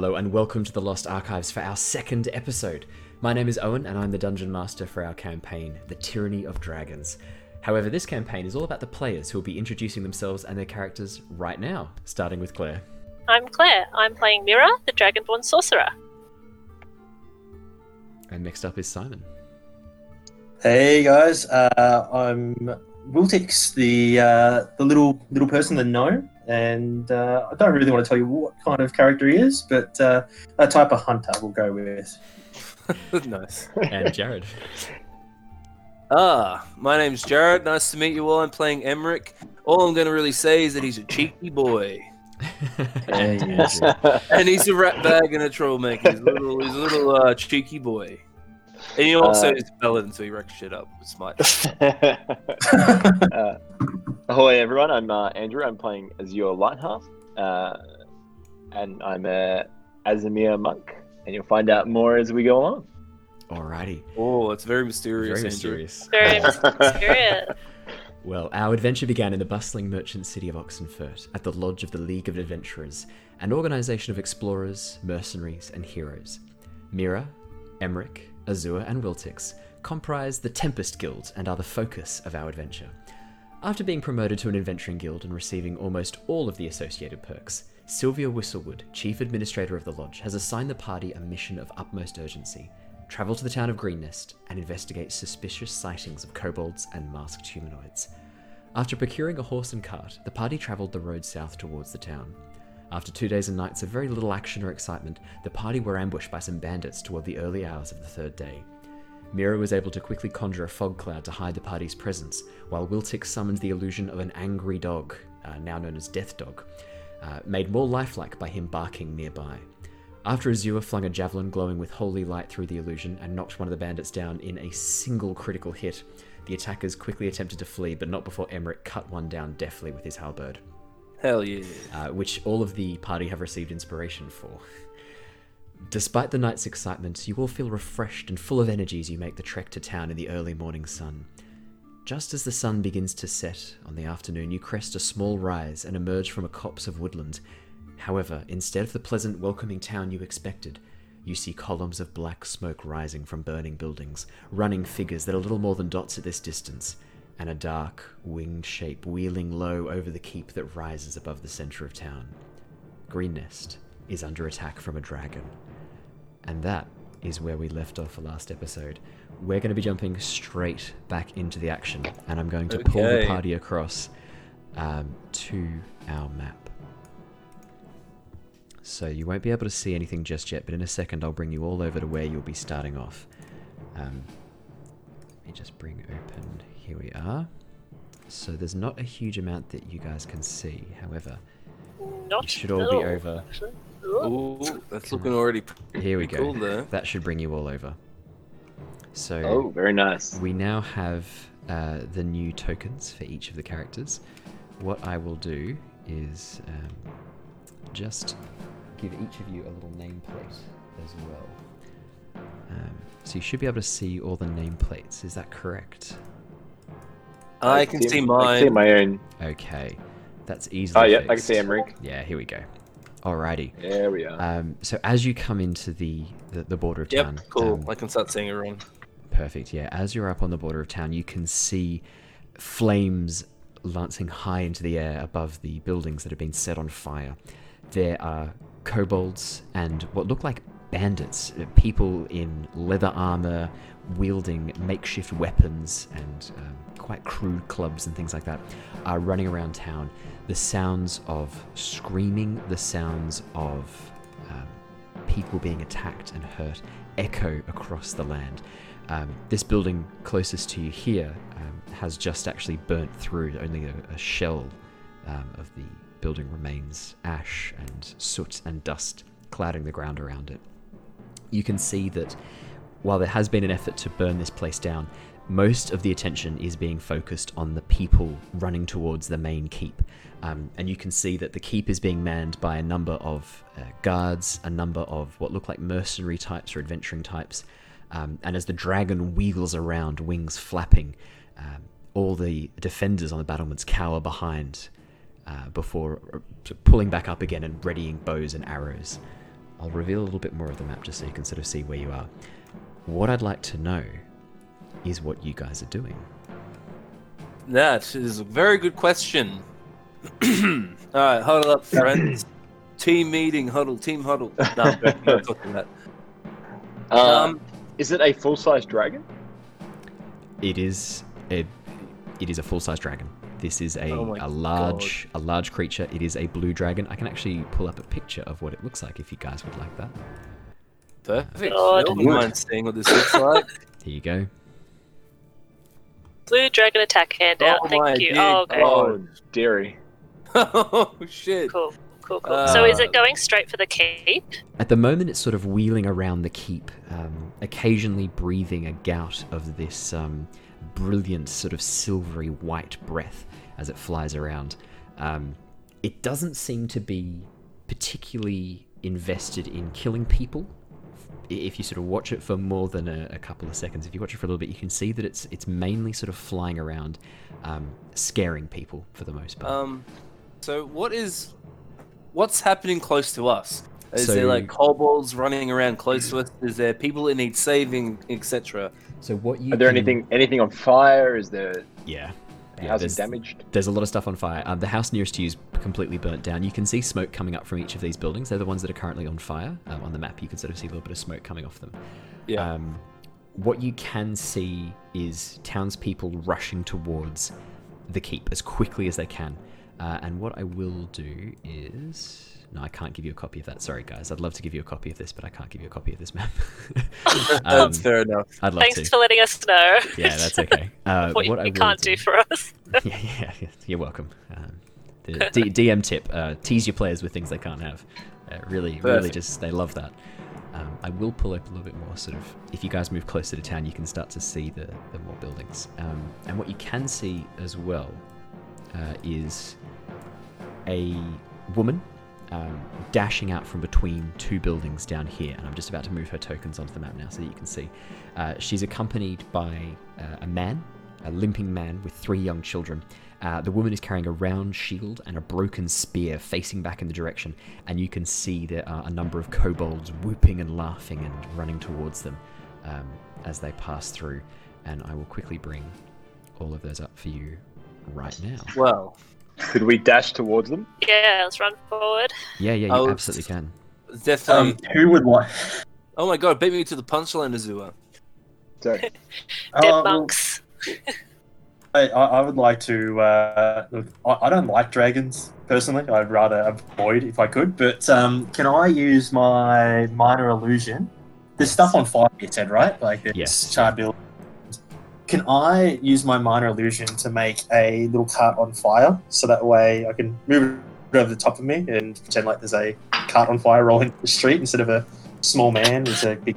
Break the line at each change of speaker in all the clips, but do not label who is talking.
hello, and welcome to the Lost Archives for our second episode. My name is Owen, and I'm the Dungeon Master for our campaign, The Tyranny of Dragons. However, this campaign is all about the players who will be introducing themselves and their characters right now, starting with Claire.
I'm Claire. I'm playing Mira, the Dragonborn Sorcerer.
And next up is Simon.
Hey guys, uh, I'm Wiltix, the uh, the little little person, the gnome, and uh, I don't really want to tell you what kind of character he is, but uh, a type of hunter we'll go with.
nice.
And Jared.
Ah, my name's Jared. Nice to meet you all. I'm playing Emeric. All I'm going to really say is that he's a cheeky boy.
and
And he's a rat bag and a troublemaker. He's a little, he's a little uh, cheeky boy. And he also
Uh,
is a paladin, so he wrecks shit up with smite.
Ahoy, everyone. I'm uh, Andrew. I'm playing Azure Lighthouse. Uh, and I'm a Aasimar monk. And you'll find out more as we go along.
Alrighty.
Oh, it's very mysterious.
Very
Andrew.
mysterious.
Very mysterious.
Well, our adventure began in the bustling merchant city of Oxenfurt, at the lodge of the League of Adventurers, an organization of explorers, mercenaries, and heroes. Mira, Emeric, Azure, and Wiltix comprise the Tempest Guild and are the focus of our adventure. After being promoted to an adventuring guild and receiving almost all of the associated perks, Sylvia Whistlewood, chief administrator of the lodge, has assigned the party a mission of utmost urgency travel to the town of Greenest and investigate suspicious sightings of kobolds and masked humanoids. After procuring a horse and cart, the party travelled the road south towards the town. After two days and nights of very little action or excitement, the party were ambushed by some bandits toward the early hours of the third day. Mira was able to quickly conjure a fog cloud to hide the party's presence, while Wiltix summoned the illusion of an angry dog, uh, now known as Death Dog, uh, made more lifelike by him barking nearby. After Azure flung a javelin glowing with holy light through the illusion and knocked one of the bandits down in a single critical hit, the attackers quickly attempted to flee, but not before Emeric cut one down deftly with his halberd,
Hell yeah.
uh, which all of the party have received inspiration for. Despite the night's excitement, you all feel refreshed and full of energy as you make the trek to town in the early morning sun. Just as the sun begins to set on the afternoon, you crest a small rise and emerge from a copse of woodland. However, instead of the pleasant, welcoming town you expected, you see columns of black smoke rising from burning buildings, running figures that are little more than dots at this distance, and a dark, winged shape wheeling low over the keep that rises above the center of town. Greenest is under attack from a dragon. And that is where we left off for last episode. We're going to be jumping straight back into the action, and I'm going to pull the party across um, to our map. So you won't be able to see anything just yet, but in a second I'll bring you all over to where you'll be starting off. Um, let me just bring open. Here we are. So there's not a huge amount that you guys can see. However,
Not
it should all
at
be over.
actually. Ooh.
Ooh, that's looking already
Here we go.
cool there.
That should bring you all over. So
Oh, very nice.
we now have uh, the new tokens for each of the characters. What I will do is um, just give each of you a little nameplate as well. Um, so you should be able to see all the nameplates. Is that correct?
I can see
I
mine.
can see my own.
Okay, that's easily.
Oh, yeah, I can see Emeric.
Yeah, here we go. Alrighty.
There we are.
Um, so as you come into the the, the border of
Yep,
town,
cool.
um,
I can start seeing everyone.
Perfect. Yeah. As you're up on the border of town, you can see flames lancing high into the air above the buildings that have been set on fire. There are kobolds and what look like bandits, uh, people in leather armor, wielding makeshift weapons and um, quite crude clubs and things like that, are running around town. The sounds of screaming, the sounds of um, people being attacked and hurt echo across the land. Um, this building closest to you here um, has just actually burnt through. Only a, a shell um, of the building remains ash and soot and dust clouding the ground around it. You can see that while there has been an effort to burn this place down, most of the attention is being focused on the people running towards the main keep. Um, and you can see that the keep is being manned by a number of uh, guards, a number of what look like mercenary types or adventuring types. Um, and as the dragon wheels around, wings flapping, um, all the defenders on the battlements cower behind uh, before uh, pulling back up again and readying bows and arrows. I'll reveal a little bit more of the map just so you can sort of see where you are. What I'd like to know is what you guys are doing.
That is a very good question. All right, huddle up, friends. team meeting, huddle, team huddle. No, I'm not talking that.
Uh,
Um,
is it a full size dragon?
It is a it is a full size dragon. This is a,
Oh
a large a large creature. It is a blue dragon. I can actually pull up a picture of what it looks like if you guys would like that.
perfect.
God.
No one minds seeing what this looks like.
Here you go.
Blue dragon attack handout.
Oh
Thank
my
you.
big
Oh, okay.
God.
Oh, dairy.
oh shit!
Cool. Cool. Cool. so is
Uh,
it going straight for the keep?
At the moment, it's sort of wheeling around the keep, um, occasionally breathing a gout of this um, brilliant, sort of silvery white breath as it flies around. Um, it doesn't seem to be particularly invested in killing people. If you sort of watch it for more than a, a couple of seconds, if you watch it for a little bit, you can see that it's it's mainly sort of flying around, um, scaring people for the most part.
Um, so what is what's happening close to us? Is
So-
there like kobolds running around close to us? Is there people that need saving, etc.?
so what you
Are there
can-
anything anything on fire? Is there
Yeah. Yeah,
how's it
there's-
damaged?
There's a lot of stuff on fire. Um, the house nearest to you is completely burnt down. You can see smoke coming up from each of these buildings. They're the ones that are currently on fire. Um, on the map, you can sort of see a little bit of smoke coming off them.
Yeah.
Um, what you can see is townspeople rushing towards the keep as quickly as they can. Uh, and what I will do is. No, I can't give you a copy of that. Sorry, guys. I'd love to give you a copy of this, but I can't give you a copy of this map. Um,
That's fair enough.
I'd love
Thanks
to.
for letting us know.
Yeah, that's okay. Uh,
what,
what I
you
will
can't do for us.
yeah, yeah, yeah, you're welcome. Um, the D- DM tip: uh, tease your players with things they can't have. Uh, really, really, just they love that. Um, I will pull up a little bit more. Sort of, if you guys move closer to town, you can start to see the, the more buildings. Um, and what you can see as well uh, is a woman um, dashing out from between two buildings down here. And I'm just about to move her tokens onto the map now so that you can see. Uh, she's accompanied by uh, a man, a limping man with three young children. Uh, the woman is carrying a round shield and a broken spear facing back in the direction, and you can see there are a number of kobolds whooping and laughing and running towards them um, as they pass through. And I will quickly bring all of those up for you right now.
Well,
Could we dash towards them?
Yeah, let's run forward.
Yeah, yeah, you
Oh,
absolutely can.
definitely.
Um, who would want?
oh my god, beat me to the punchline, Azure.
So
Dead
Uh,
monks.
I, I I would like to. Uh, look, I, I don't like dragons personally. I'd rather avoid if I could. But um, can I use my minor illusion? There's stuff on fire. You said right, like there's
Yes.
charred buildings. Can I use my minor illusion to make a little cart on fire so that way I can move it over the top of me and pretend like there's a cart on fire rolling the street instead of a small man. There's a big.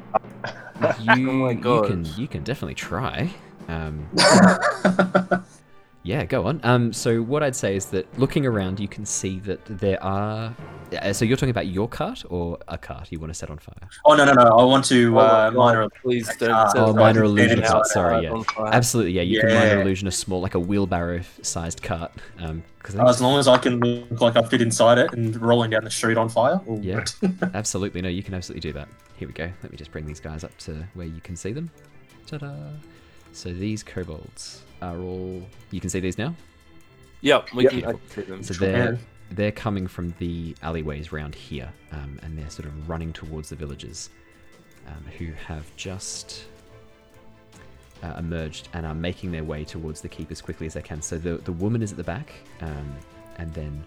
You,
Oh my
you can you can definitely try. Um,
cart.
Yeah, go on. Um, so what I'd say is that looking around, you can see that there are. uh, So you're talking about your cart or a cart you want to set on fire?
oh no no no! I want to
Oh
uh, minor.
please don't. Set
Oh, minor illusion cart, sorry, yeah. Absolutely, yeah. You can minor illusion a small, like a wheelbarrow-sized cart. Um, because
As long as I can look like I fit inside it and rolling down the street on fire. all
Yeah. absolutely no, you can absolutely do that. Here we go. Let me just bring these guys up to where you can see them. Ta-da! So these kobolds are all. You can see these now.
Yep, we
Yep.
can. See them.
So they're they're coming from the alleyways round here, um, and they're sort of running towards the villagers, um, who have just uh, emerged and are making their way towards the keep as quickly as they can. So the the woman is at the back, um, and then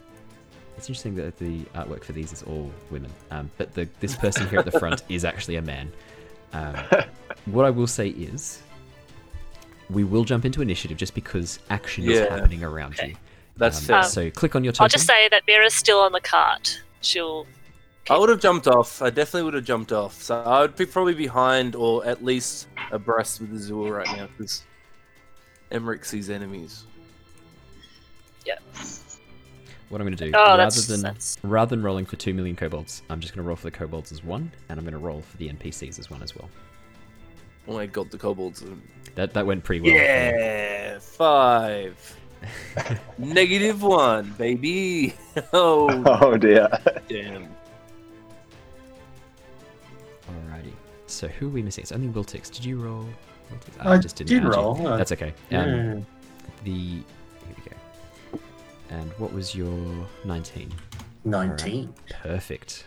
it's interesting that the artwork for these is all women, um, but the this person here at the front is actually a man. Um, what I will say is. We will jump into initiative just because action is
Yeah.
happening around
Okay.
you.
That's
Um,
fair.
So click on your token.
I'll just say that Mira's still on the cart. She'll.
I would have jumped off. I definitely would have jumped off. So I would be probably behind or at least abreast with Azure right now because Emeric sees enemies. Yeah.
what I'm going to do,
Oh,
rather
that's,
than
that's
rather than rolling for two million kobolds, I'm just going to roll for the kobolds as one, and I'm going to roll for the NPCs as one as well.
Oh my god, the kobolds. are-
That that went pretty well.
Yeah, five. Negative one, baby. Oh
Oh dear.
damn. Alrighty.
So who are we missing? It's only Wiltix. Did you roll? Wiltix?
I
just didn't
did
add you.
roll. uh,
That's okay. Um,
yeah.
The here we go. And what was your 19?
19.
Perfect.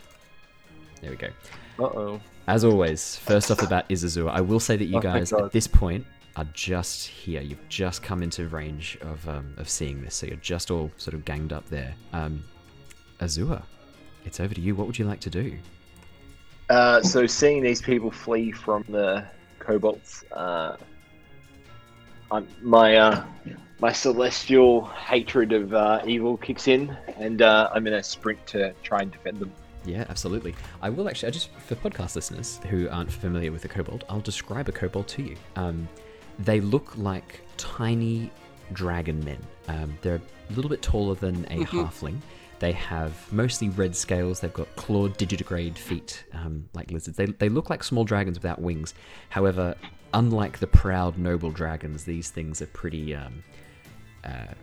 There we go.
Uh oh.
As always, first off the bat is Azure. I will say that you
Oh,
guys at this point are just here. You've just come into range of um, of seeing this, so you're just all sort of ganged up there. Um, Azure, it's over to you. What would you like to do?
Uh, so seeing these people flee from the kobolds, uh, I'm, my uh, my celestial hatred of uh, evil kicks in, and uh, I'm gonna sprint to try and defend them.
Yeah, absolutely. I will actually, I just for podcast listeners who aren't familiar with a kobold, I'll describe a kobold to you. Um, they look like tiny dragon men. Um, they're a little bit taller than a halfling. They have mostly red scales. They've got clawed digitigrade feet, um, like lizards. They, they look like small dragons without wings. However, unlike the proud noble dragons, these things are pretty um, uh,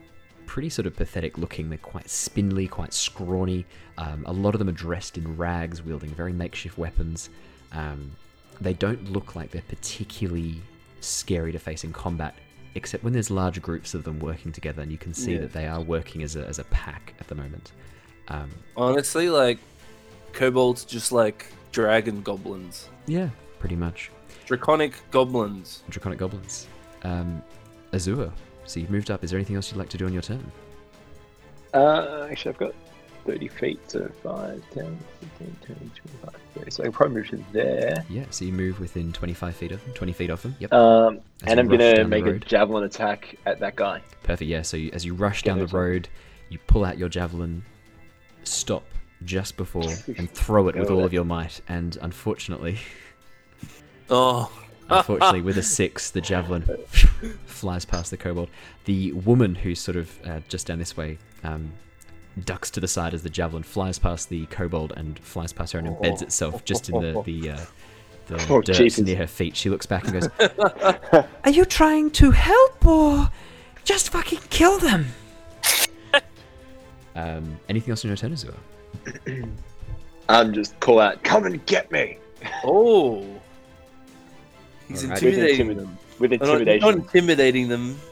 pretty sort of pathetic looking. They're quite spindly, quite scrawny. Um, a lot of them are dressed in rags, wielding very makeshift weapons. Um, they don't look like they're particularly scary to face in combat, except when there's large groups of them working together, and you can see
Yeah.
that they are working as a, as a pack at the moment. Um,
Honestly, like kobolds, just like dragon goblins,
yeah, pretty much.
draconic goblins.
Draconic goblins. Um, Azure, so you've moved up. Is there anything else you'd like to do on your turn?
Uh, actually, I've got 30 feet, so 5, 10, 15, 20, 25, 30. So I can probably move to there.
Yeah, so you move within 25 feet of them, 20 feet of them. Yep.
Um,
As
and I'm gonna make a javelin attack at that guy.
Perfect. Yeah. So you, as you rush
Get
down the
those on.
road, you pull out your javelin, stop just before, and throw it with all
there.
of your might. And unfortunately,
Oh,
unfortunately, with a six, the javelin flies past the kobold. The woman who's sort of uh, just down this way um, ducks to the side as the javelin flies past the kobold and flies past her and embeds itself just in the the. Uh, the
Oh,
dirt
Jesus.
near her feet. She looks back and goes, "Are you trying to help or just fucking kill them?" um, anything else in your turn, Azure?
I'm just call out, come and get me!
oh. He's
Alright.
intimidating
With
them.
With
No, not- Not intimidating them.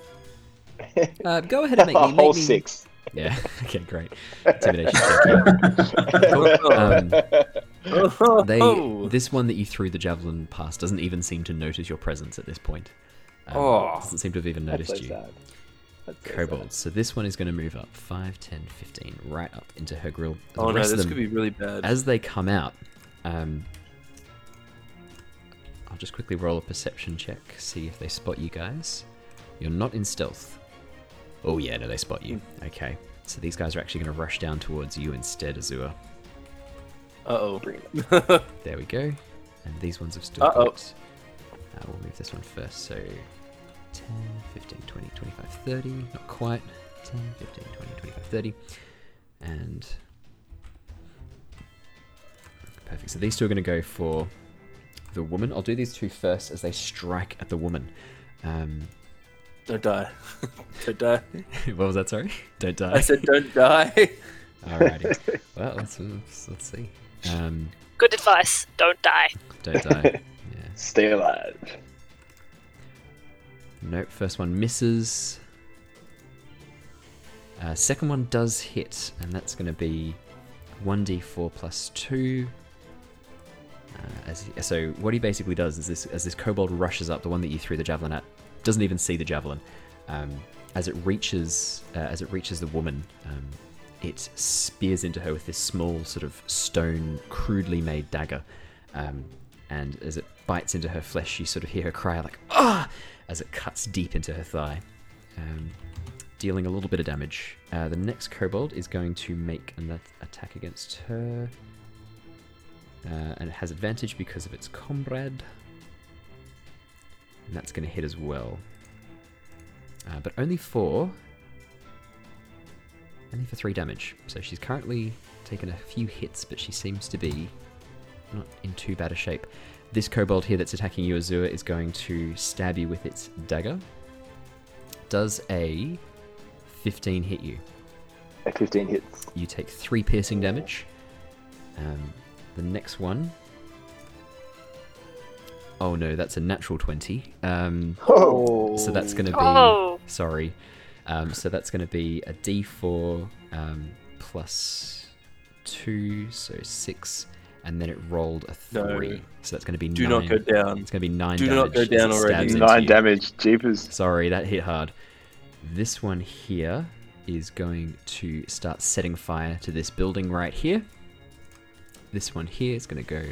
Uh, go ahead and make
a
me. Make
whole
me...
six.
Yeah. Okay. Great. Intimidation. check, yeah. Um, they
Oh.
this one that you threw the javelin past doesn't even seem to notice your presence at this point. Um,
Oh.
doesn't seem to have even
That's
noticed
so
you.
sad. That's so.
Kobolds. So this one is going to move up 5, 10, 15, right up into her grill. The
Oh no, this
them-
could be really bad.
as they come out, um, I'll just quickly roll a perception check, see if they spot you guys. You're not in stealth. Oh yeah, no, they spot you. Okay, so these guys are actually going to rush down towards you instead, Azure.
Uh oh.
There we go. And these ones have still
Uh-oh.
got. Uh, we'll move this one first. So 10, 15, 20, 25, 30. Not quite. 10, 15, 20, 25, 30. And. Perfect. So these two are going to go for the woman. I'll do these two first as they strike at the woman. Um,
Don't die. don't die.
what was that? Sorry? Don't die.
I said don't die.
Alrighty. well, let's, let's, let's see. Um,
Good advice. Don't die.
don't die. Yeah.
Stay alive.
Nope, first one misses. Uh, second one does hit, and that's going to be 1d4 plus 2. Uh, as so what he basically does is this as this kobold rushes up, the one that you threw the javelin at, doesn't even see the javelin. Um, as it reaches, uh, as it reaches the woman, um, it spears into her with this small sort of stone, crudely made dagger. Um, and as it bites into her flesh, you sort of hear her cry like "ah!" as it cuts deep into her thigh, um, dealing a little bit of damage. Uh, the next kobold is going to make an attack against her, uh, and it has advantage because of its comrade, and that's going to hit as well. Uh, but only for only for three damage. So she's currently taken a few hits, but she seems to be not in too bad a shape. This kobold here that's attacking you, Azure, is going to stab you with its dagger. Does a 15 hit you?
A 15 hits.
You take three piercing damage. Um, the next one Oh no, that's a natural 20. Um,
Oh,
so that's going to be.
Oh.
Sorry. Um, so that's going to be a d4 um, plus 2, so 6. And then it rolled a 3.
No.
So that's going to be
Do
9.
not go down.
It's going to be 9
Do not go down
it
already.
stabs into
nine
you.
damage. Jeepers.
Sorry, that hit hard. This one here is going to start setting fire to this building right here. This one here is going to go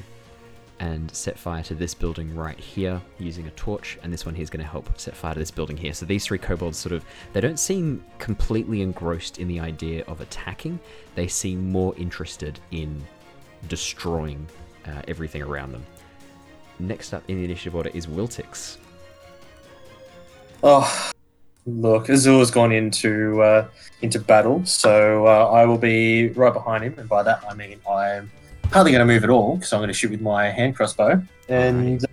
and set fire to this building right here using a torch, and this one here is going to help set fire to this building here. So these three kobolds sort of they don't seem completely engrossed in the idea of attacking. They seem more interested in destroying uh, everything around them. Next up in the initiative order is Wiltix.
Oh, look, azul's gone into uh, into battle, so uh, I will be right behind him, and by that I mean I'm hardly going to move at all because I'm going to shoot with my hand crossbow. And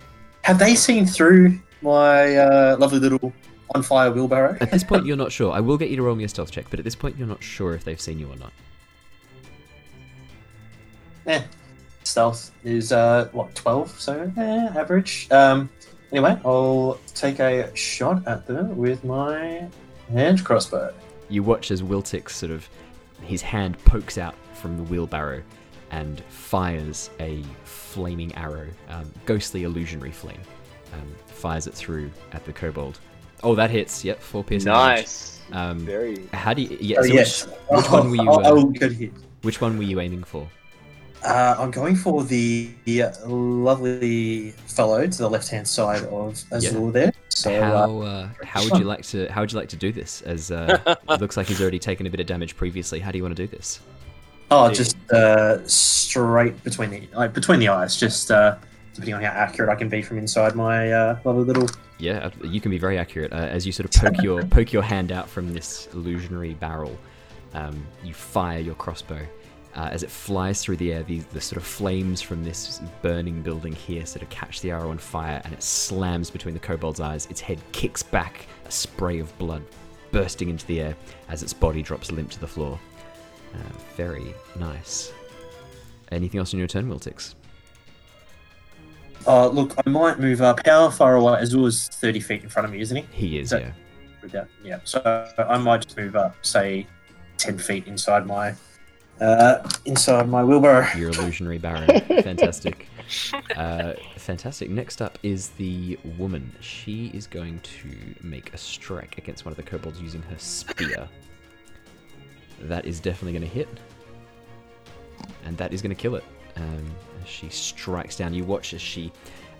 have they seen through my uh, lovely little on fire wheelbarrow?
At this point, you're not sure. I will get you to roll me a stealth check, but at this point, you're not sure if they've seen you or not.
Eh, stealth is uh, what twelve, so eh, average. Um, anyway, I'll take a shot at them with my hand crossbow.
You watch as Wiltix sort of his hand pokes out from the wheelbarrow and fires a flaming arrow, um, ghostly illusionary flame. Um, fires it through at the kobold. Oh, that hits. Yep, four piercing. damage.
Nice.
Um,
Very.
how do you? Yeah.
oh
so
yes,
which, which one were you?
I'll,
Uh,
I'll go hit.
which one were you aiming for?
Uh, I'm going for the, the lovely fellow to the left hand side of Azul there. So uh,
how uh, how would you like to how would you like to do this? As uh, it looks like he's already taken a bit of damage previously. How do you want to do this?
Oh, just uh, straight between the like between the eyes, just uh, depending on how accurate I can be from inside my uh, lovely little.
Yeah, uh, you can be very accurate uh, as you sort of poke your poke your hand out from this illusionary barrel. Um, you fire your crossbow. Uh, as it flies through the air, the, the sort of flames from this burning building here sort of catch the arrow on fire, and it slams between the kobold's eyes. Its head kicks back, a spray of blood bursting into the air as its body drops limp to the floor. Uh, very nice. Anything else on your turn, Wiltix?
Uh, look, I might move up. How far away? Azul's thirty feet in front of me, isn't he?
He is,
So-
yeah.
That, yeah. So I might just move up, say, ten feet inside my uh, inside my wheelbarrow.
Your illusionary baron. Fantastic. Uh, fantastic. Next up is the woman. She is going to make a strike against one of the kobolds using her spear. That is definitely going to hit. And that is going to kill it. Um, she strikes down. You watch as she.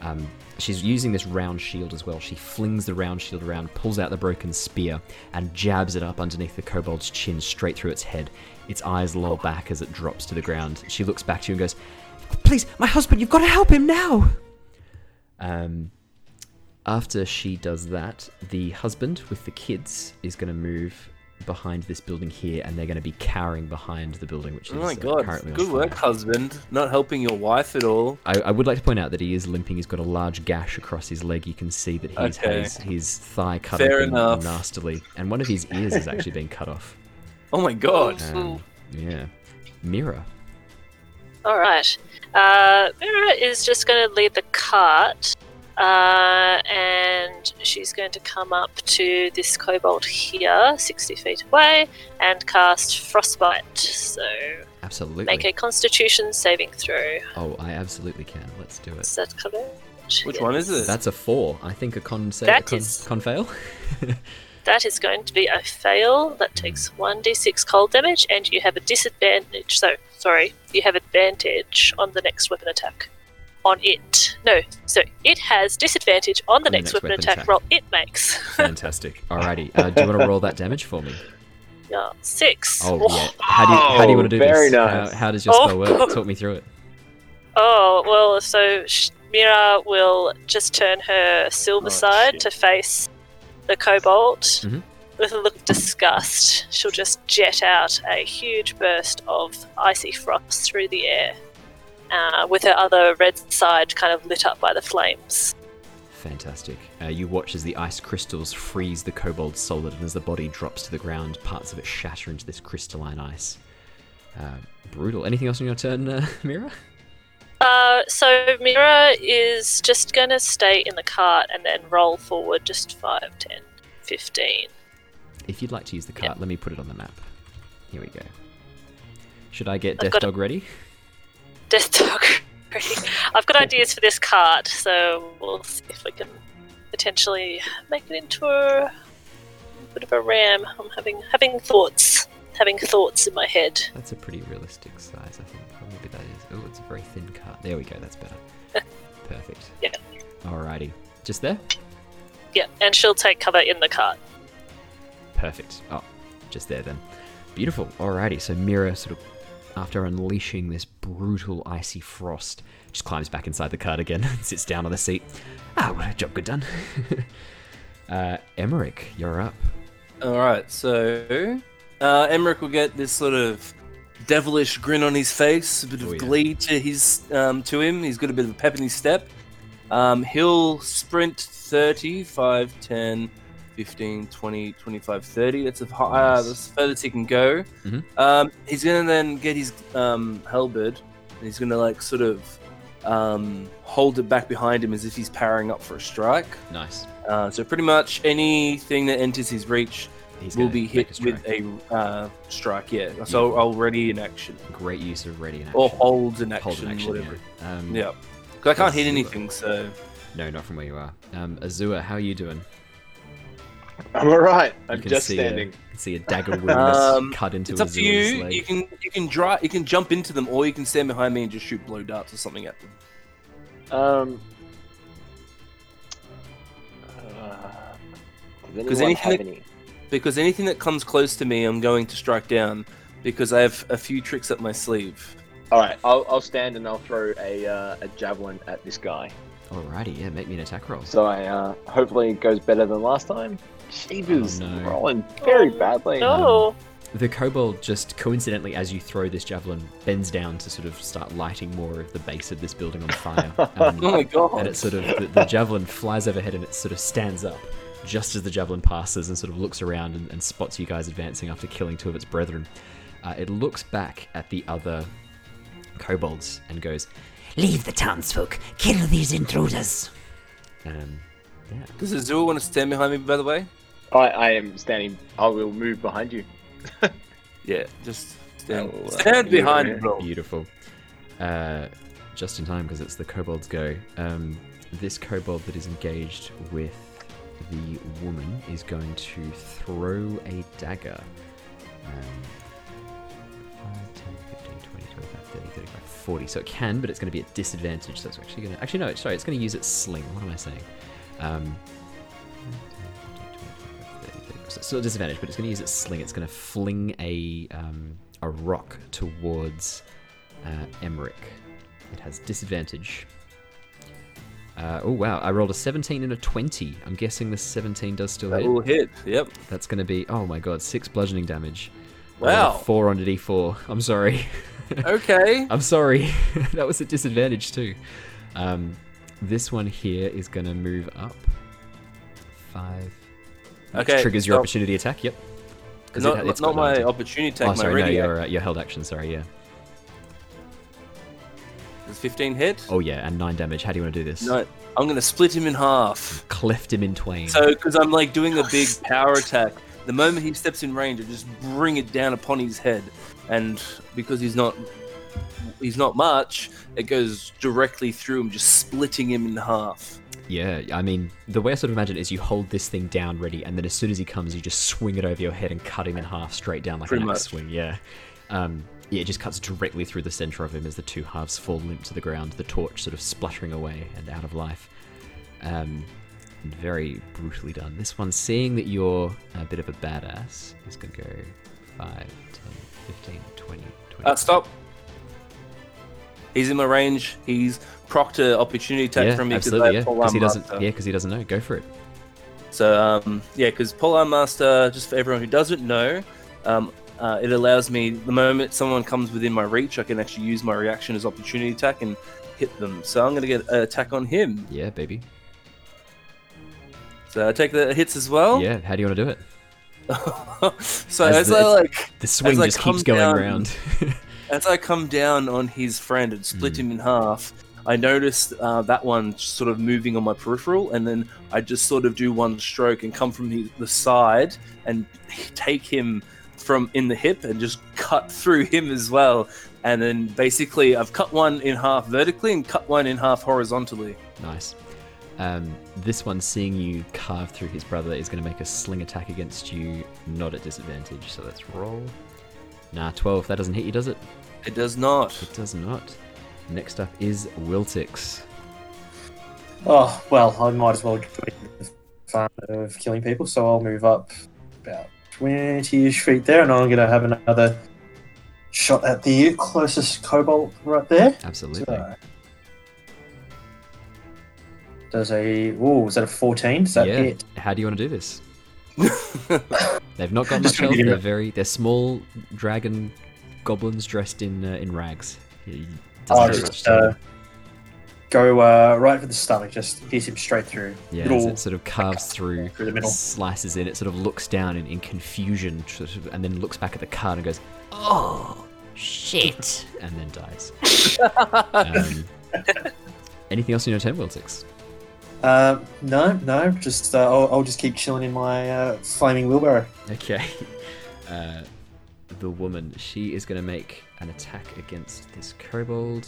Um, she's using this round shield as well. She flings the round shield around, pulls out the broken spear, and jabs it up underneath the kobold's chin, straight through its head. Its eyes loll back as it drops to the ground. She looks back to you and goes, Please, my husband, you've got to help him now! Um, after she does that, the husband with the kids is going to move behind this building here, and they're going to be cowering behind the building, which is
Oh my
uh,
god.
currently on
Good work, husband. Not helping your wife at all.
I, I would like to point out that he is limping. He's got a large gash across his leg. You can see that he's
Okay.
has his thigh cut
Fair
open
enough.
nastily, and one of his ears has actually been cut off.
Oh my god.
Um, yeah, Mira.
All right. Uh, Mira is just going to lead the cart, uh, and she's going to come up to this kobold here, 60 feet away, and cast Frostbite. So
Absolutely.
make a Constitution saving throw.
Oh, I absolutely can. Let's do it.
Is that correct?
Which one is it?
That's a four. I think a con sa-
That
con,
is-
con fail.
That is going to be a fail. That takes 1d6 cold damage, and you have a disadvantage. So, sorry, you have advantage on the next weapon attack. On it. No, so it has disadvantage on the, next, weapon, attack, roll it makes.
Fantastic. Alrighty. Uh, do you want to roll that damage for me?
yeah, six.
Oh yeah. How do you, how do you want to do
very
this?
nice.
How, how does your
Oh.
spell work? Talk me through it.
Oh, well, so sh- Mira will just turn her silver
Oh,
side
shit.
to face the kobold.
Mhm.
With a look of disgust, she'll just jet out a huge burst of icy frost through the air, uh, with her other red side kind of lit up by the flames.
Fantastic. Uh, you watch as the ice crystals freeze the kobold solid, and as the body drops to the ground, parts of it shatter into this crystalline ice. Uh, brutal. Anything else on your turn, uh, Mira?
Uh, so Mira is just going to stay in the cart and then roll forward just 5, 10, 15.
If you'd like to use the cart, let me put it on the map. Here we go. Should I get
I've
Death
got a-
Dog ready?
Death Dog. I've got ideas for this cart, so we'll see if we can potentially make it into a bit of a ram. I'm having having thoughts, having thoughts in my head.
That's a pretty realistic size, I think. Or maybe that is. Oh, it's a very thin cart. There we go. That's better. Perfect.
Yeah.
Alrighty. Just there?
Yeah, and she'll take cover in the cart.
Perfect. Oh, just there then. Beautiful. Alrighty. So Mira sort of, after unleashing this brutal icy frost, just climbs back inside the cart again and sits down on the seat. Ah, what a job good done. uh, Emeric, you're up.
All right, so uh, Emeric will get this sort of devilish grin on his face, a bit of
Oh, yeah.
glee to his um, to him. He's got a bit of a pep in his step. Um, he'll sprint 30, 5, 10, 15, 20, 25, 30. That's, a, uh, that's the furthest he can go.
Mhm.
Um, he's going to then get his um, halberd, and he's going to like sort of um, hold it back behind him as if he's powering up for a strike.
Nice.
Uh, so pretty much anything that enters his reach
He's
will be hit
strike.
with a uh, strike. Yeah, so already in action
great use of ready in action.
or holds in action,
Hold in action,
whatever.
yeah. Um,
Yeah, because I can't hit anything. So
No, not from where you are. Um, Azure, how are you doing?
I'm alright. I'm
can
just
see
standing.
A, you can see a dagger wound
Um,
cut into
it's up to you.
leg.
You can you can dry you can jump into them, or you can stand behind me and just shoot blow darts or something at them.
Um. uh, does
'Cause
anyone
anything
have
that-
any?
Because anything that comes close to me, I'm going to strike down. Because I have a few tricks up my sleeve.
All right, I'll, I'll stand and I'll throw a uh, a javelin at this guy.
Alrighty, yeah, make me an attack roll.
So I uh, hopefully it goes better than last time. Jeebus,
Oh, no.
rolling very
Oh,
badly.
No.
The kobold just coincidentally, as you throw this javelin, bends down to sort of start lighting more of the base of this building on fire. Um,
Oh my god!
and it sort of the, the javelin flies overhead and it sort of stands up just as the javelin passes and sort of looks around and, and spots you guys advancing after killing two of its brethren. Uh, it looks back at the other kobolds and goes,
Leave the townsfolk. Kill these intruders.
um, yeah.
Does Azul want to stand behind me? By the way,
I, I am standing. I will move behind you.
yeah, just stand,
will, uh,
stand
move
behind me, bro.
Beautiful. Uh, just in time because it's the kobold's go. Um, this kobold that is engaged with the woman is going to throw a dagger. Um, 5, 10, 15, 20, 25, 30, 35, 40. So it can, but it's going to be at disadvantage. So it's actually going to. Actually, no, sorry, it's going to use its sling. What am I saying? Um, 10, 15, 20, 25, 30, 30. So, so disadvantage, but it's going to use its sling. It's going to fling a um, a rock towards uh, Emeric. It has disadvantage. Uh, oh wow! I rolled a 17 and a 20. I'm guessing the 17 does still
That
hit.
will hit. Yep.
That's going to be oh my god, six bludgeoning damage.
Wow.
a Four on a d4. I'm sorry.
Okay.
I'm sorry. that was a disadvantage too. Um, this one here is going to move up. Five. Which
Okay,
Triggers your
stop.
opportunity attack. Yep.
Not,
it- it's
not my
advantage.
opportunity attack.
Oh,
my
sorry. No, your uh, your held action. Sorry. Yeah.
Does 15 hit?
Oh yeah, and nine damage. How do you want to do this?
No, I'm gonna split him in half.
Cleft him in twain.
So, because I'm like doing a big power attack, the moment he steps in range, I just bring it down upon his head, and because he's not, he's not much, it goes directly through him, just splitting him in half.
Yeah, I mean, the way I sort of imagine it is you hold this thing down ready, and then as soon as he comes, you just swing it over your head and cut him in half straight down like
Pretty
an axe swing. Yeah. Um, yeah, it just cuts directly through the center of him as the two halves fall limp to the ground, the torch sort of spluttering away and out of life. Um, and very brutally done. This one, seeing that you're a bit of a badass, is going to go 5, 10, 15, 20, 20.
Uh, stop. He's in my range. He's an opportunity attack
yeah,
from me because
yeah. He doesn't,
master.
yeah, because he doesn't know. Go for it.
So um, yeah, because Polearm Master, just for everyone who doesn't know, um, uh, it allows me the moment someone comes within my reach, I can actually use my reaction as opportunity attack and hit them. So I'm going to get an attack on him.
Yeah, baby.
So I take the hits as well.
Yeah, how do you want to do it?
so
As
as,
the-
I like,
The swing just keeps going
down-
around.
as I come down on his friend and split
Hmm.
him in half, I noticed uh, that one sort of moving on my peripheral, and then I just sort of do one stroke and come from the, the side and take him from in the hip and just cut through him as well. And then basically, I've cut one in half vertically and cut one in half horizontally.
Nice. Um, this one, seeing you carve through his brother, is going to make a sling attack against you, not at disadvantage. So let's roll. Nah, 12. That doesn't hit you, does it?
It does not.
It does not. Next up is Wiltix.
Oh well, I might as well join the fun of killing people, so I'll move up about twenty-ish feet there, and I'm going to have another shot at the closest kobold right there.
Absolutely.
So, does a oh, is that a fourteen? Does that
yeah.
hit?
How do you want to do this? They've not got
Just
much
gonna
health. They're very. They're small dragon goblins dressed in uh, in rags. He
I'll
doesn't have much
just
to-
uh, go uh, right for the stomach, just pierce him straight through.
Yeah, as
little
it sort of carves through,
through the middle.
slices in. It sort of looks down in, in confusion, sort of- and then looks back at the card and goes, "Oh shit!" and then dies. um, anything else in your turn, Wiltix?
Uh, no, no, just uh, I'll, I'll just keep chilling in my uh, flaming wheelbarrow.
Okay. Uh, the woman, she is going to make an attack against this kobold.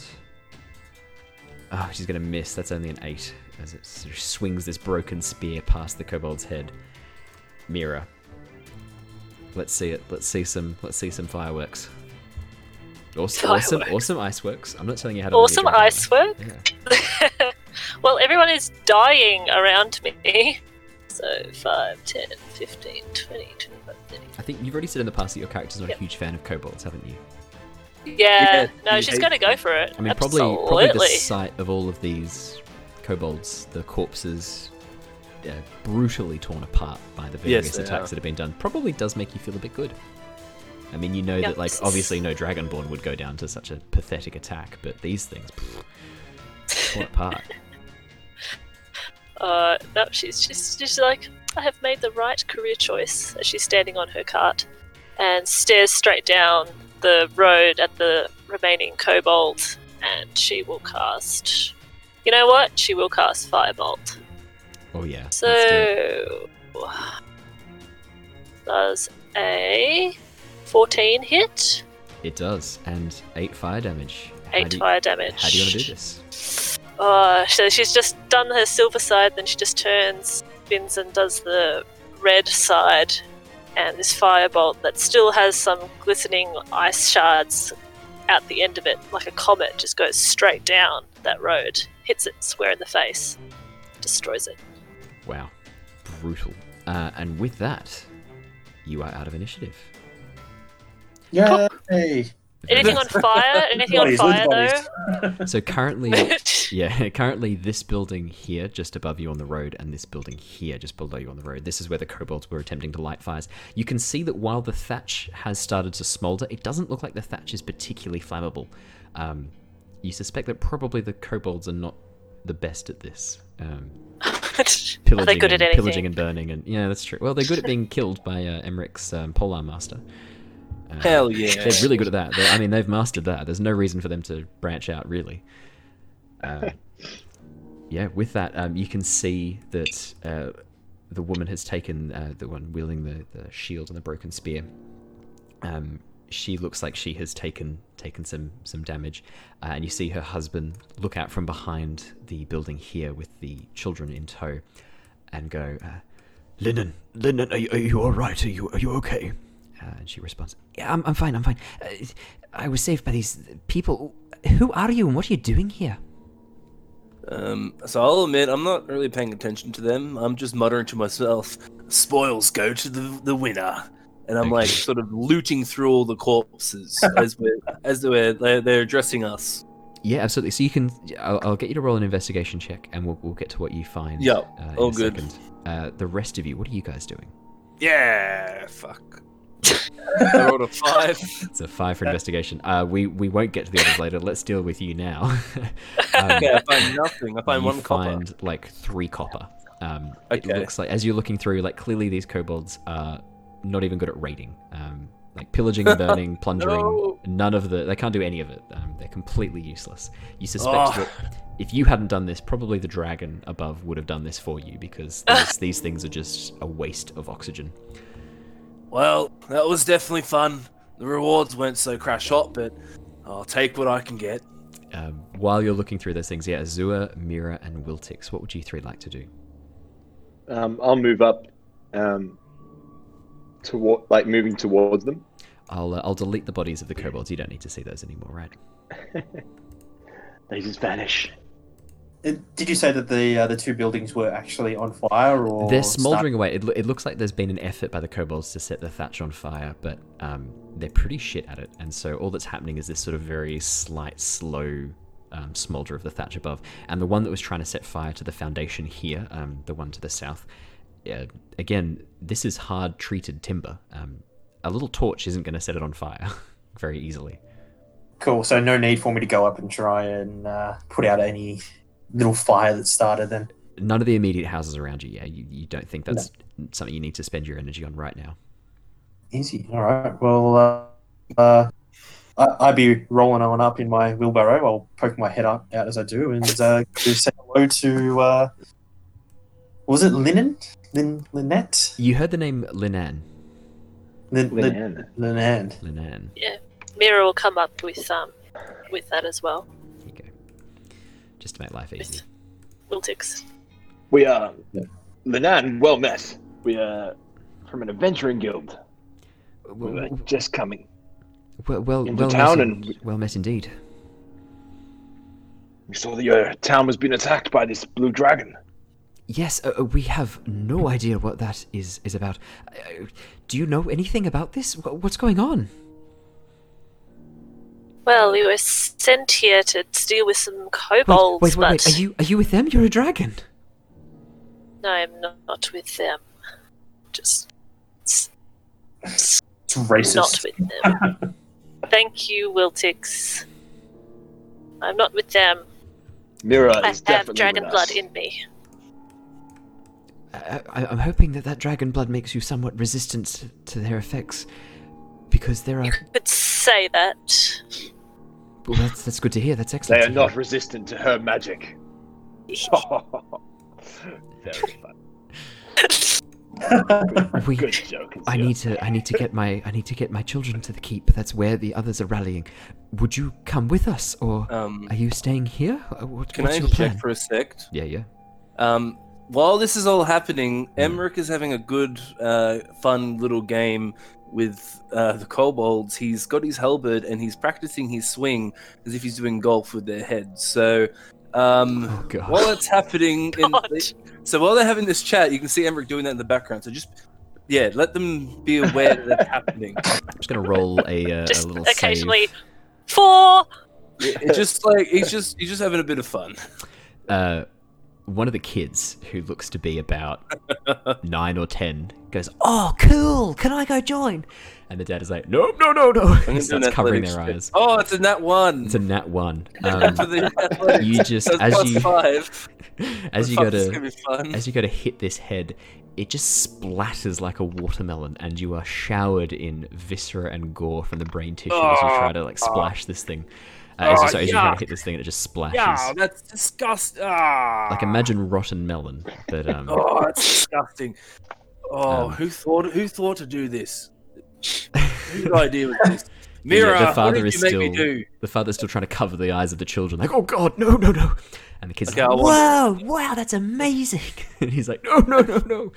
Oh, she's going to miss. That's only an 8 as it sort of swings this broken spear past the kobold's head. Mira. Let's see it. Let's see some let's see some fireworks. Awesome, awesome,
Fireworks.
awesome ice works. I'm not telling you how to
Awesome
really dragon
ice work.
Yeah.
well, everyone is dying around me. So 5, 10, 15, 20, 25, 30.
I think you've already said in the past that your character's not
Yep.
a huge fan of kobolds, haven't you?
Yeah,
Yeah,
no,
he
she's
hates
going to go for it.
I mean, probably probably the sight of all of these kobolds, the corpses, yeah, brutally torn apart by the various
they
attacks
are.
that have been done, probably does make you feel a bit good. I mean, you know
Yeah.
that, like, obviously no Dragonborn would go down to such a pathetic attack, but these things, pff, torn apart.
Uh, no, she's just she's like, I have made the right career choice as she's standing on her cart and stares straight down the road at the remaining kobold, and she will cast. You know what? She will cast firebolt.
Oh yeah. let's do it.
So does a fourteen hit?
it does, and eight fire damage. How
Eight
do you-
fire damage.
How do you want to do this?
Uh, so she's just done her silver side, then she just turns, spins, and does the red side. And this firebolt that still has some glistening ice shards at the end of it, like a comet, just goes straight down that road, hits it square in the face, destroys it.
Wow, brutal. Uh, and with that, you are out of initiative.
Yay!
Anything on fire? Anything on fire though?
So currently, Yeah, currently this building here, just above you on the road, and this building here, just below you on the road. This is where the kobolds were attempting to light fires. You can see that while the thatch has started to smolder, it doesn't look like the thatch is particularly flammable. Um, you suspect that probably the kobolds are not the best at this. Um,
Are
pillaging,
they good
and,
at anything?
pillaging and burning, and yeah, that's true. Well, they're good at being killed by uh, Emeric's um, polearm master.
Hell yeah.
they're really good at that. They- I mean, they've mastered that. There's no reason for them to branch out, really. Um, yeah, with that, um, you can see that uh, the woman has taken uh, the one wielding the, the shield and the broken spear. Um, she looks like she has taken taken some some damage, uh, and you see her husband look out from behind the building here with the children in tow, and go, uh, "Linden, Linden, are you, are you all right? Are you are you okay?" Uh, and she responds, "Yeah, I'm, I'm fine. I'm fine. Uh, I was saved by these people. Who are you, and what are you doing here?"
Um, so I'll admit I'm not really paying attention to them. I'm just muttering to myself, "Spoils go to the the winner," and I'm like sort of looting through all the corpses as we're as they're they're, they're addressing us.
Yeah, absolutely. So you can. I'll, I'll get you to roll an investigation check, and we'll, we'll get to what you find.
Yeah,
uh,
all
a
good.
Uh, the rest of you, what are you guys doing?
Yeah, fuck. I rolled a five.
It's a five for investigation. Uh, we we won't get to the others later. Let's deal with you now. um,
Okay, I find nothing. I find one copper.
find like three copper. Um, It
Okay.
looks like as you're looking through, like clearly these kobolds are not even good at raiding. Um, Like pillaging and burning, plundering.
No.
None of the. They can't do any of it. Um, they're completely useless. You suspect
Oh.
that if you hadn't done this, probably the dragon above would have done this for you because these, these things are just a waste of oxygen.
Well, that was definitely fun. The rewards weren't so crash hot, but I'll take what I can get.
Um, while you're looking through those things, yeah, Azure, Mira, and Wiltix, what would you three like to do?
Um, I'll move up, um, toward like moving towards them.
I'll uh, I'll delete the bodies of the kobolds. You don't need to see those anymore, right?
They just vanish.
Uh, Did you say that the uh, the two buildings were actually on fire, or
They're
start-
smouldering away. It, it looks like there's been an effort by the kobolds to set the thatch on fire, but um, they're pretty shit at it. And so all that's happening is this sort of very slight, slow um, smolder of the thatch above. And the one that was trying to set fire to the foundation here, um, the one to the south, yeah, again, this is hard treated timber. Um, a little torch isn't going to set it on fire very easily.
Cool. So no need for me to go up and try and uh, put out any little fire that started. Then
None of the immediate houses around you, yeah, you, you don't think that's something you need to spend your energy on right now.
easy. All right. Well, uh, uh, I, I'd be rolling on up in my wheelbarrow. I'll poke my head up out as I do and uh, say hello to. Uh, was it Linen? Lin Lynette?
You heard the name Linan.
Lin, Lin,
Linan.
Linan.
Linan.
Mira will come up with um with that as well.
Here you go. Just to make life easy.
Wiltix.
We are
Yeah.
Linan. Well met. We are from an adventuring guild. We were just coming.
well, well,
into
well
town
met,
and-
well met indeed.
We saw that your town was being attacked by this blue dragon.
Yes, uh, uh, we have no idea what that is is about. Uh, do you know anything about this? Wh- What's going on?
Well, we were sent here to deal with some kobolds,
wait, wait,
but
wait. Are you are you with them? You're a dragon.
no, I'm not, not with them. Just s-
It's racist.
not with them. Thank you, Wiltix. I'm not with them.
Mira
I
is
have dragon blood in me.
I, I, I'm hoping that that dragon blood makes you somewhat resistant to their effects, because there are.
Could say that.
Well, that's that's good to hear. That's excellent.
They
are
not resistant to her magic. Very fun.
We-
Good joke.
I need to I need to get my I need to get my children to the keep. That's where the others are rallying. Would you come with us, or
Um,
are you staying here? Uh, What,
can
what's
I
your
interject
plan?
for a sec?
Yeah, yeah.
Um, while this is all happening, Emeric is having a good, uh, fun little game with uh, the kobolds. He's got his halberd and he's practicing his swing as if he's doing golf with their heads. So, um,
Oh
while it's happening, in
God.
so while they're having this chat, you can see Emeric doing that in the background. So just, yeah, let them be aware that that's happening.
I'm just gonna roll a, uh, a little
occasionally, four.
It's just like he's just he's just having a bit of fun.
Uh, one of the kids who looks to be about nine or ten goes, "Oh, cool! Can I go join?" And the dad is like, "No, no, no, no!" He starts covering their
check.
eyes.
Oh, it's a nat one.
It's a nat one. Um, you just as you
five.
as you go to
gonna be fun.
as you go to hit this head, it just splatters like a watermelon, and you are showered in viscera and gore from the brain tissue as you try to like splash this thing. Uh, as, you,
Oh,
sorry, as you try to hit this thing, and it just splashes.
Yeah, that's disgusting. Ah.
Like imagine rotten melon, but um,
Oh, that's disgusting. Oh,
Um,
who thought who thought to do this? Whose idea was this?
the- the
Mira, what
father
did
is
you make me
still-
do?
the father's still trying to cover the eyes of the children, like, "Oh God, no, no, no!" And the kids,
Okay,
like,
want-
"Whoa, wow, that's amazing!" and he's like, "No, no, no, no!"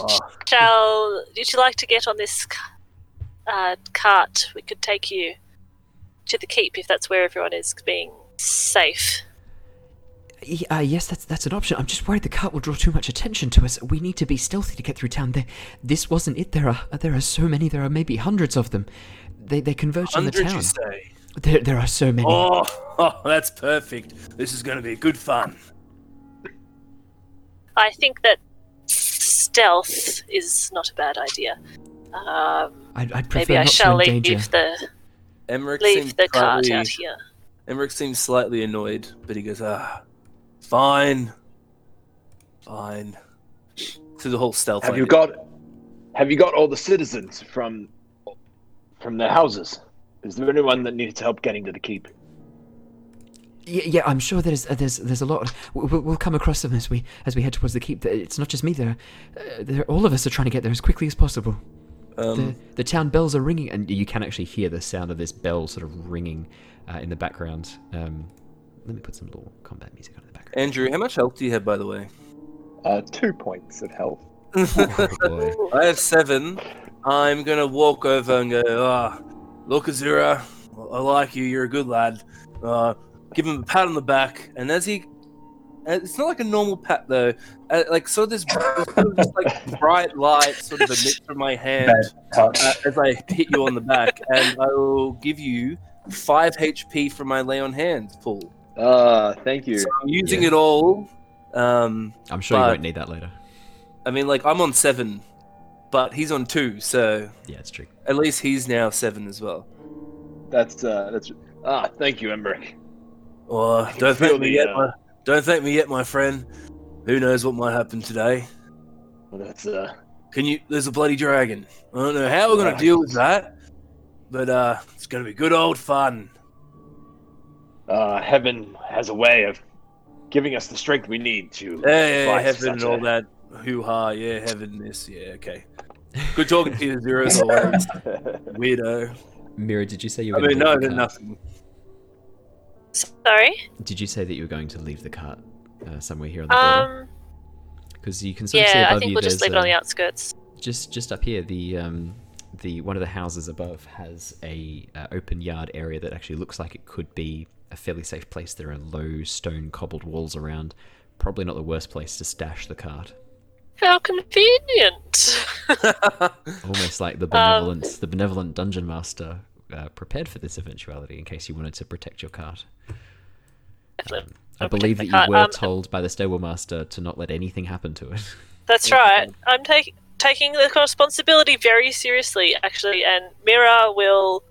Oh.
Shall would you like to get on this uh, cart? We could take you to the keep if that's where everyone is being safe.
Uh, yes, that's that's an option. I'm just worried the cart will draw too much attention to us. We need to be stealthy to get through town. There, this wasn't it. There are there are so many. There are maybe hundreds of them. They they converge in the town.
you say?
There there are so many.
Oh, oh, that's perfect. This is going to be good fun.
I think that stealth is not a bad idea. Um,
I'd, I'd prefer
maybe I shall
to
leave
endanger.
the
Emeric
leave
seems
the cart
slightly,
out here.
Emeric seems slightly annoyed, but he goes, "Ah, fine, fine." To the whole stealth.
Have you got have you got all the citizens from from their houses? Is there anyone that needs help getting to the keep?
Yeah, yeah, I'm sure there's uh, there's there's a lot. We'll, we'll come across them as we as we head towards the keep. It's not just me. There, uh, there all of us are trying to get there as quickly as possible. The
Um,
the town bells are ringing, and you can actually hear the sound of this bell sort of ringing uh, in the background. Um, let me put some little combat music on in the background.
Andrew, how much health do you have, by the way?
Uh, two points of health.
Oh boy.
I have seven. I'm gonna walk over and go, ah, look, Azure, I like you. You're a good lad. Uh, give him a pat on the back, and as he, uh, it's not like a normal pat though. Uh, like so, this sort of just like bright light sort of emits from my hand uh, as I hit you on the back, and I will give you five HP from my lay on hands pull.
Uh, thank you.
So I'm using
Yeah.
it all. Um,
I'm sure you
But-
won't need that later.
I mean, like I'm on seven, but he's on two, so
Yeah, it's true.
at least he's now seven as well.
That's uh, that's ah, thank you, Emeric.
Oh, don't
feel
me yet,
uh,
my, don't thank me yet, my friend. Who knows what might happen today?
Well, that's uh,
Can you? There's a bloody dragon. I don't know how we're gonna deal with that, but uh, it's gonna be good old fun.
uh, heaven has a way of giving us the strength we need to.
Hey,
fight
heaven and all
a-
that hoo ha. Yeah, heaven this. Yeah, okay. Good talking to you, Zero. Weirdo.
Mira, did you say you were?
I
gonna
mean, no,
the
then
cart?
nothing.
Sorry.
Did you say that you were going to leave the cart uh, somewhere here on the border?
Um.
Because you can sort of see
Yeah,
above
I think
you.
we'll just leave it on the outskirts.
just just up here the um the one of the houses above has a uh, open yard area that actually looks like it could be a fairly safe place there are low stone cobbled walls around probably not the worst place to stash the cart
How convenient.
almost like
Um,
the benevolent the benevolent dungeon master uh, prepared for this eventuality in case you wanted to protect your cart
Definitely.
i believe that you
cart.
were
Um,
told by the stable master to not let anything happen to it
That's right. I'm taking taking the responsibility very seriously, actually. And Mira will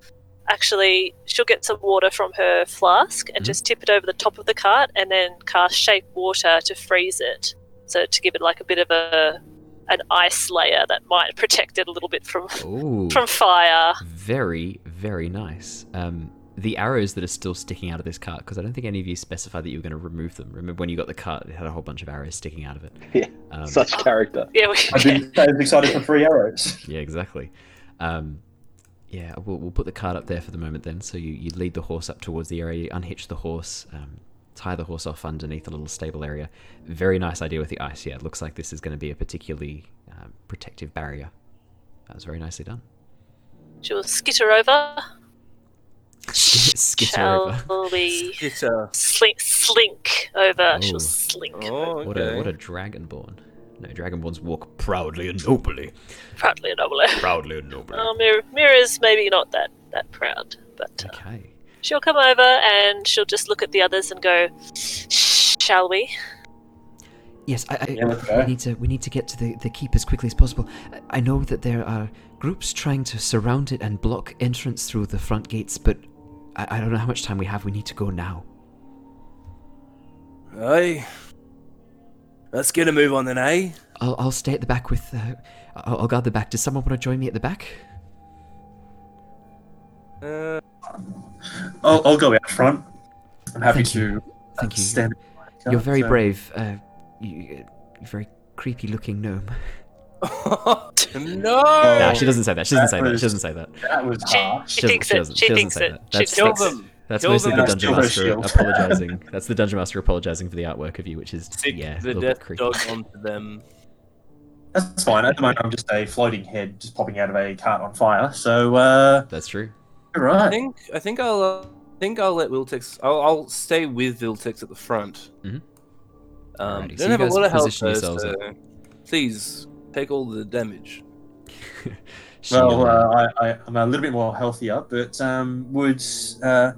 actually she'll get some water from her flask and
Mhm.
just tip it over the top of the cart, and then cast shape water to freeze it, so to give it like a bit of a an ice layer that might protect it a little bit from
Ooh.
from fire.
Very, very nice. Um, the arrows that are still sticking out of this cart, because I don't think any of you specified that you were going to remove them. Remember when you got the cart, it had a whole bunch of arrows sticking out of it.
Yeah,
Um,
Such character.
Yeah, we,
I've been so excited for free arrows.
yeah, exactly. Um, yeah, we'll, we'll put the cart up there for the moment then. So you, you lead the horse up towards the area, you unhitch the horse, um, tie the horse off underneath a little stable area. Very nice idea with the ice. Yeah, it looks like this is going to be a particularly um, protective barrier. That was very nicely done.
She'll skitter over.
Skitter over.
Shall we
It's uh,
slink slink over?
Oh.
She'll slink
oh,
What a
okay.
what a dragonborn. No, dragonborns walk proudly and nobly.
proudly and nobly.
Proudly and nobly.
Oh, Mir- Mira's maybe not that that proud, but uh,
Okay.
she'll come over and she'll just look at the others and go, "Shall we?"
Yes, I, I
Yeah, let's
we need to we need to get to the, the keep as quickly as possible. I- I know that there are groups trying to surround it and block entrance through the front gates, but I, I don't know how much time we have. We need to go now.
Hey, let's get a move on then, eh?
I'll I'll stay at the back with. Uh, I'll, I'll guard the back. Does someone want to join me at the back?
Uh,
I'll, I'll go out front. I'm happy
Thank
to
you. Thank you.
stand.
You're very
So-
brave. Uh, you, you're very creepy looking gnome.
no.
Nah, she doesn't say that. She doesn't
That
say that. She doesn't say that.
That was
She,
harsh.
she
doesn't-
thinks
she
it. She
she doesn't
thinks
say
it.
that.
She
That's-
Kill
thinks it.
them.
That's
Kill
mostly
them.
the dungeon master apologizing. That's the dungeon master apologizing for the artwork of you, which is
Stick
yeah,
the death
bit creepy.
dog onto them.
That's fine. At the moment, I'm just a floating head just popping out of a cart on fire. So, uh,
That's true.
all
I
right.
think I think I'll uh, think I'll let Wiltix. I'll, I'll stay with Wiltix at the front.
Mhm.
Um,
Alrighty, so
don't
you
have a
guys
lot of health,
position
though,
yourselves
so please take all the damage.
She,
Well,
uh,
uh, I, I, I'm a little bit more healthier, but um, would uh,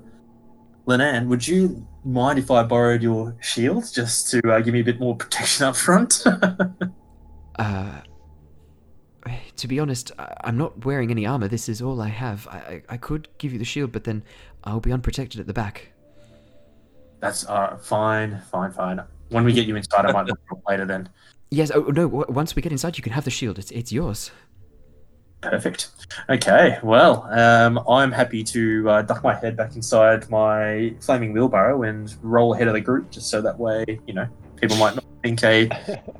Lenan, would you mind if I borrowed your shield just to uh, give me a bit more protection up front?
uh, to be honest, I, I'm not wearing any armor. This is all I have. I, I, I could give you the shield, but then I'll be unprotected at the back.
That's uh, fine, fine, fine. When we get you inside, I might look for it later then.
Yes. Oh no. Once we get inside, you can have the shield. It's it's yours.
Perfect. Okay, well, um, I'm happy to uh, duck my head back inside my flaming wheelbarrow and roll ahead of the group, just so that way, you know, people might not think a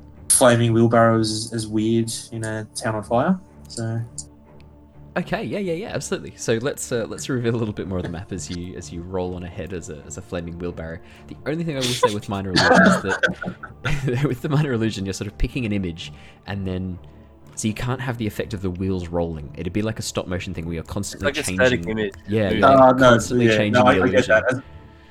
flaming wheelbarrow is as weird in a town on fire. So,
Okay, yeah, yeah, yeah, absolutely. So let's uh, let's reveal a little bit more of the map as you as you roll on ahead as a, as a flaming wheelbarrow. The only thing I will say with minor illusion is that with the minor illusion, you're sort of picking an image and then so you can't have the effect of the wheels rolling. It'd be like a stop motion thing where you're
It's
constantly
like a static image.
Yeah,
moving.
you're
Uh, no,
constantly
yeah,
changing
no, I,
the
I get
illusion.
that. As,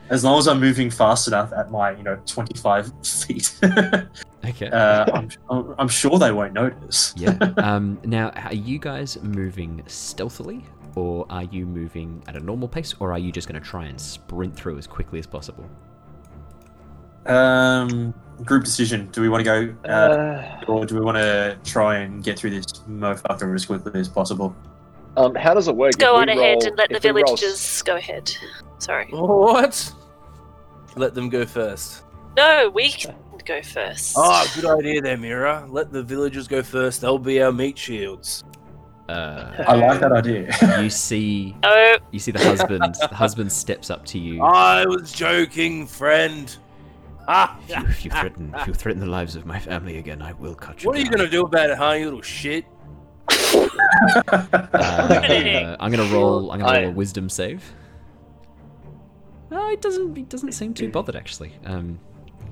as long as I'm moving fast enough at my, you know, 25 feet,
Okay.
uh, I'm, I'm, I'm sure they won't notice.
yeah. Um, now, are you guys moving stealthily, or are you moving at a normal pace, or are you just going to try and sprint through as quickly as possible?
Um, group decision. Do we want to go, uh,
Uh,
or do we want to try and get through this motherfucker as quickly as possible?
um, how does it work?
Go on ahead
roll-
and let the
if we roll
villagers go ahead. Sorry.
What? Let them go first.
No, we can go first.
Oh, good idea there, Mira. Let the villagers go first. They'll be our meat shields.
Uh,
I like that idea.
you see,
Oh,
you see the husband. the husband steps up to you.
I was joking, friend. Ah,
If you, if you threaten, if you threaten the lives of my family again, I will cut you.
what are you gonna do about it, huh, you little shit?
Uh, I'm gonna roll. I'm gonna roll
I-
a wisdom save. No, it doesn't. He doesn't seem too bothered actually. Um,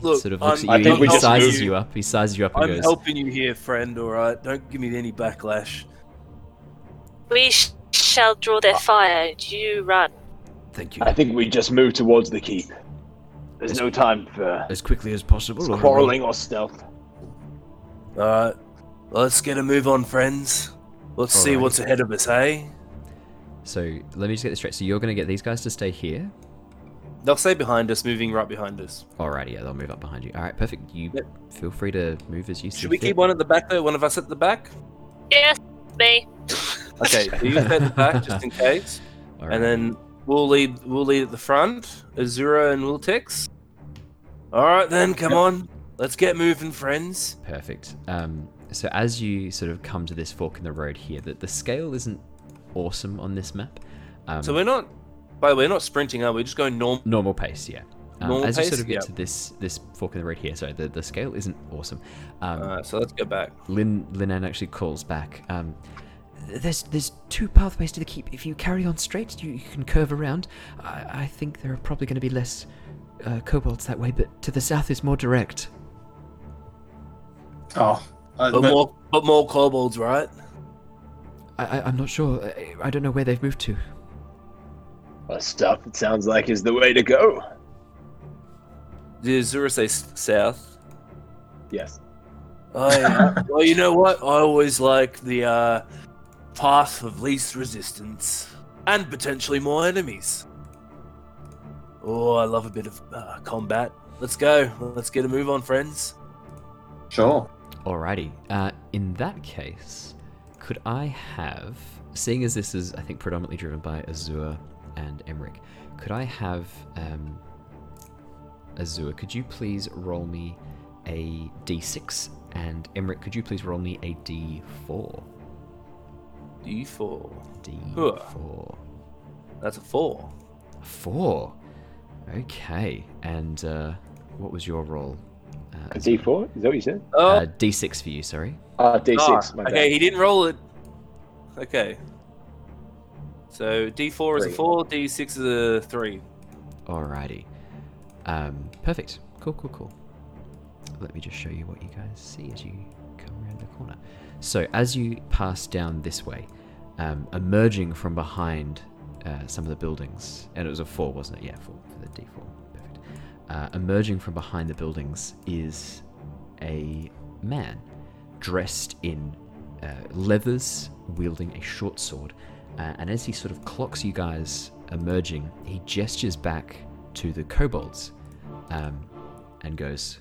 Look,
sort of looks
I'm,
at you.
think
he
we
he
just
sizes
move-
you up. He sizes you up and
I'm
goes.
helping you here, friend. All right, don't give me any backlash.
we sh- shall draw their fire. You run.
Thank you.
I think we just move towards the keep. There's no time for
As quickly as possible. or-
quarreling or stealth.
All right, let's get a move on, friends. Let's see
Alright.
what's ahead of us, eh?
So let me just get this straight. So you're gonna get these guys to stay here.
They'll stay behind us, moving right behind us.
Alrighty, yeah, they'll move up behind you. All right, perfect. You
Yep.
feel free to move as you see
Should we
fit.
keep one at the back though? One of us at the back?
Yes, me.
Okay, so you stay at the back just in case,
Alright.
and then we'll lead. We'll lead at the front. Azure and Wiltix. All right, then, come on. Let's get moving, friends.
Perfect. Um, so as you sort of come to this fork in the road here, that the scale isn't awesome on this map. Um,
So we're not. By the way, we're not sprinting, are we? We're Just going normal.
normal pace, yeah. Um,
Normal
as you sort of get
Yeah.
to this this fork in the road here, so the, the scale isn't awesome. Um,
Alright, so let's go back.
Lin Linan actually calls back. Um, there's there's two pathways to the keep. If you carry on straight, you, you can curve around. I, I think there are probably going to be less uh, kobolds that way, but to the south is more direct.
oh, uh,
But
but-
more, but more kobolds, right?
I, I, I'm not sure. I, I don't know where they've moved to.
Well, stuff. It sounds like is the way to go.
Did Azure say south?
Yes.
I, well, you know what? I always like the uh, path of least resistance and potentially more enemies. Oh, I love a bit of uh, combat. Let's go. Let's get a move on, friends.
sure.
Alrighty. Uh, in that case, could I have, seeing as this is, I think, predominantly driven by Azure and Emeric, could I have, um, Azure, could you please roll me a d6? And Emeric, could you please roll me a d4?
D4.
D4.
That's a four.
Four. Okay. And uh, what was your roll? Uh,
A
Azure?
D4? Is that what you said?
Oh,
Uh, d6 for you, sorry.
Uh, D6.
ah,
my
okay,
bad.
he didn't roll it. Okay. So D4 is a four, D6 is a three.
Alrighty. Um, perfect. Cool, cool, cool. Let me just show you what you guys see as you come around the corner. So, as you pass down this way, um, emerging from behind uh, some of the buildings, and it was a four, wasn't it? Yeah, four for the D4. Perfect. Uh, emerging from behind the buildings is a man dressed in uh, leathers, wielding a short sword. Uh, and as he sort of clocks you guys emerging, he gestures back to the kobolds um, and goes,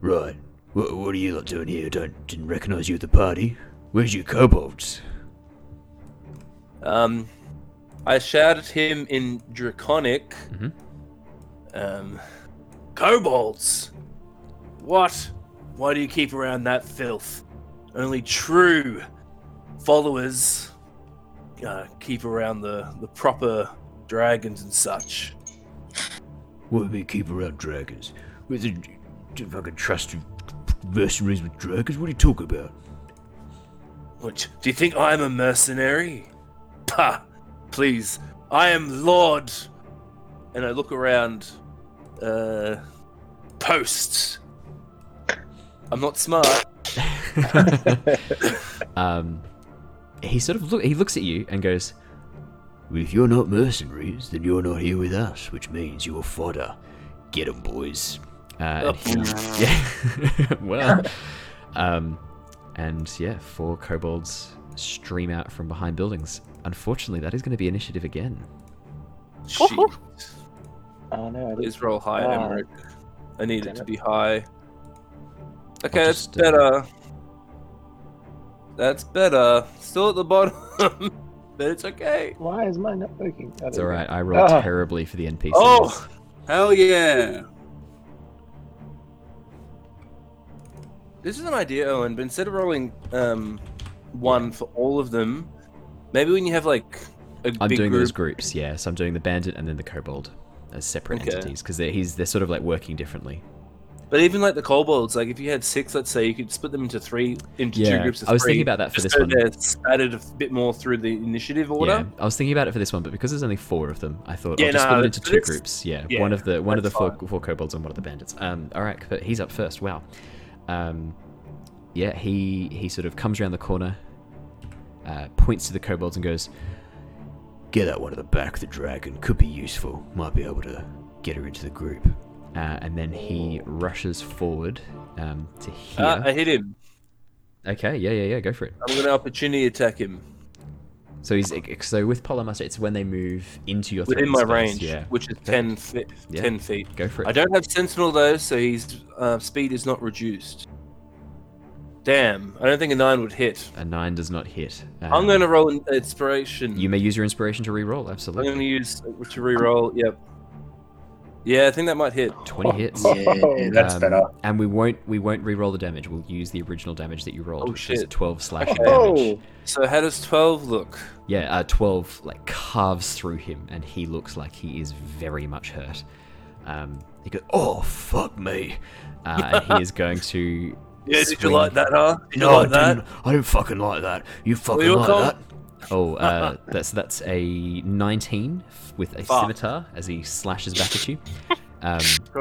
Right, what, what are you lot doing here? Don't didn't recognize you at the party. Where's your kobolds?
Um, I shouted him in Draconic.
Mhm.
Um, kobolds. What? Why do you keep around that filth? Only true followers uh, keep around the, the proper dragons and such.
What do we keep around dragons? With the fucking trust mercenaries with dragons? What are you talking about?
What, do you think I'm a mercenary? Pah! Please, I am Lord. And I look around. Uh, posts. I'm not smart.
um, he sort of look. He looks at you and goes,
Well, if you're not mercenaries, then you're not here with us, which means you're fodder. Get 'em, boys.
uh, and he, yeah, well, um, and yeah, four kobolds stream out from behind buildings. Unfortunately, that is going to be initiative again.
Shit.
Oh no, I didn't-
Please roll high,
Ah.
Emeric. I need
Damn
it to be high. Okay, that's
just, uh,
better. That's better. Still at the bottom, but it's okay.
Why is mine not working?
It's
there
all
we
right.
go.
I rolled
Ah.
terribly for the NPCs.
Oh, hell yeah! This is an idea, Owen. But instead of rolling um, one for all of them, maybe when you have like a
I'm
big
doing
group,
those groups. Yeah, so I'm doing the bandit and then the kobold as separate
Okay.
entities because they're he's they're sort of like working differently.
But even like the kobolds, like if you had six, let's say, you could split them into three, into two groups of
I was
three.
thinking about that for this
so
one.
They're a bit more through the initiative order.
Yeah, I was thinking about it for this one, but because there's only four of them, I thought
Yeah,
I'll just
no,
split it into two groups. Yeah,
yeah,
one of the one of the four,
fine.
four kobolds and one of the bandits. Um, all right, but he's up first. Wow. Um, yeah, he he sort of comes around the corner, uh, points to the kobolds and goes,
Get that one at the back of the dragon. Could be useful. Might be able to get her into the group.
Uh, and then he rushes forward um, to here.
Uh, I hit him.
okay, yeah, yeah, yeah, go for it.
I'm gonna opportunity attack him
So he's so with Polearm Master, it's when they move into your
within my
space,
range,
Yeah,
which is ten feet.
Yeah.
Ten feet.
go for it.
I don't have Sentinel though, so his uh, speed is not reduced. Damn, I don't think a nine would hit.
A nine does not hit.
I'm
Um,
gonna roll an inspiration.
You may use your inspiration to re-roll. Absolutely.
I'm
Absolutely.
gonna use uh, to re-roll. Yep. Yeah, I think that might hit.
Twenty hits.
Yeah, that's
Um,
better.
And we won't we won't re-roll the damage. We'll use the original damage that you rolled,
Oh,
which was
shit.
twelve slashing
Okay.
damage.
Oh,
So how does twelve look?
Yeah, uh, twelve like carves through him, and he looks like he is very much hurt. Um, he goes,
Oh, fuck me.
uh, and he is going to.
Yeah, did you like that, huh? Did you
No, I
like that?
didn't. I didn't fucking like that. You fucking
you
like
call-
that?
Oh, uh, that's that's a nineteen with a
Fuck.
scimitar as he slashes back at you. Um,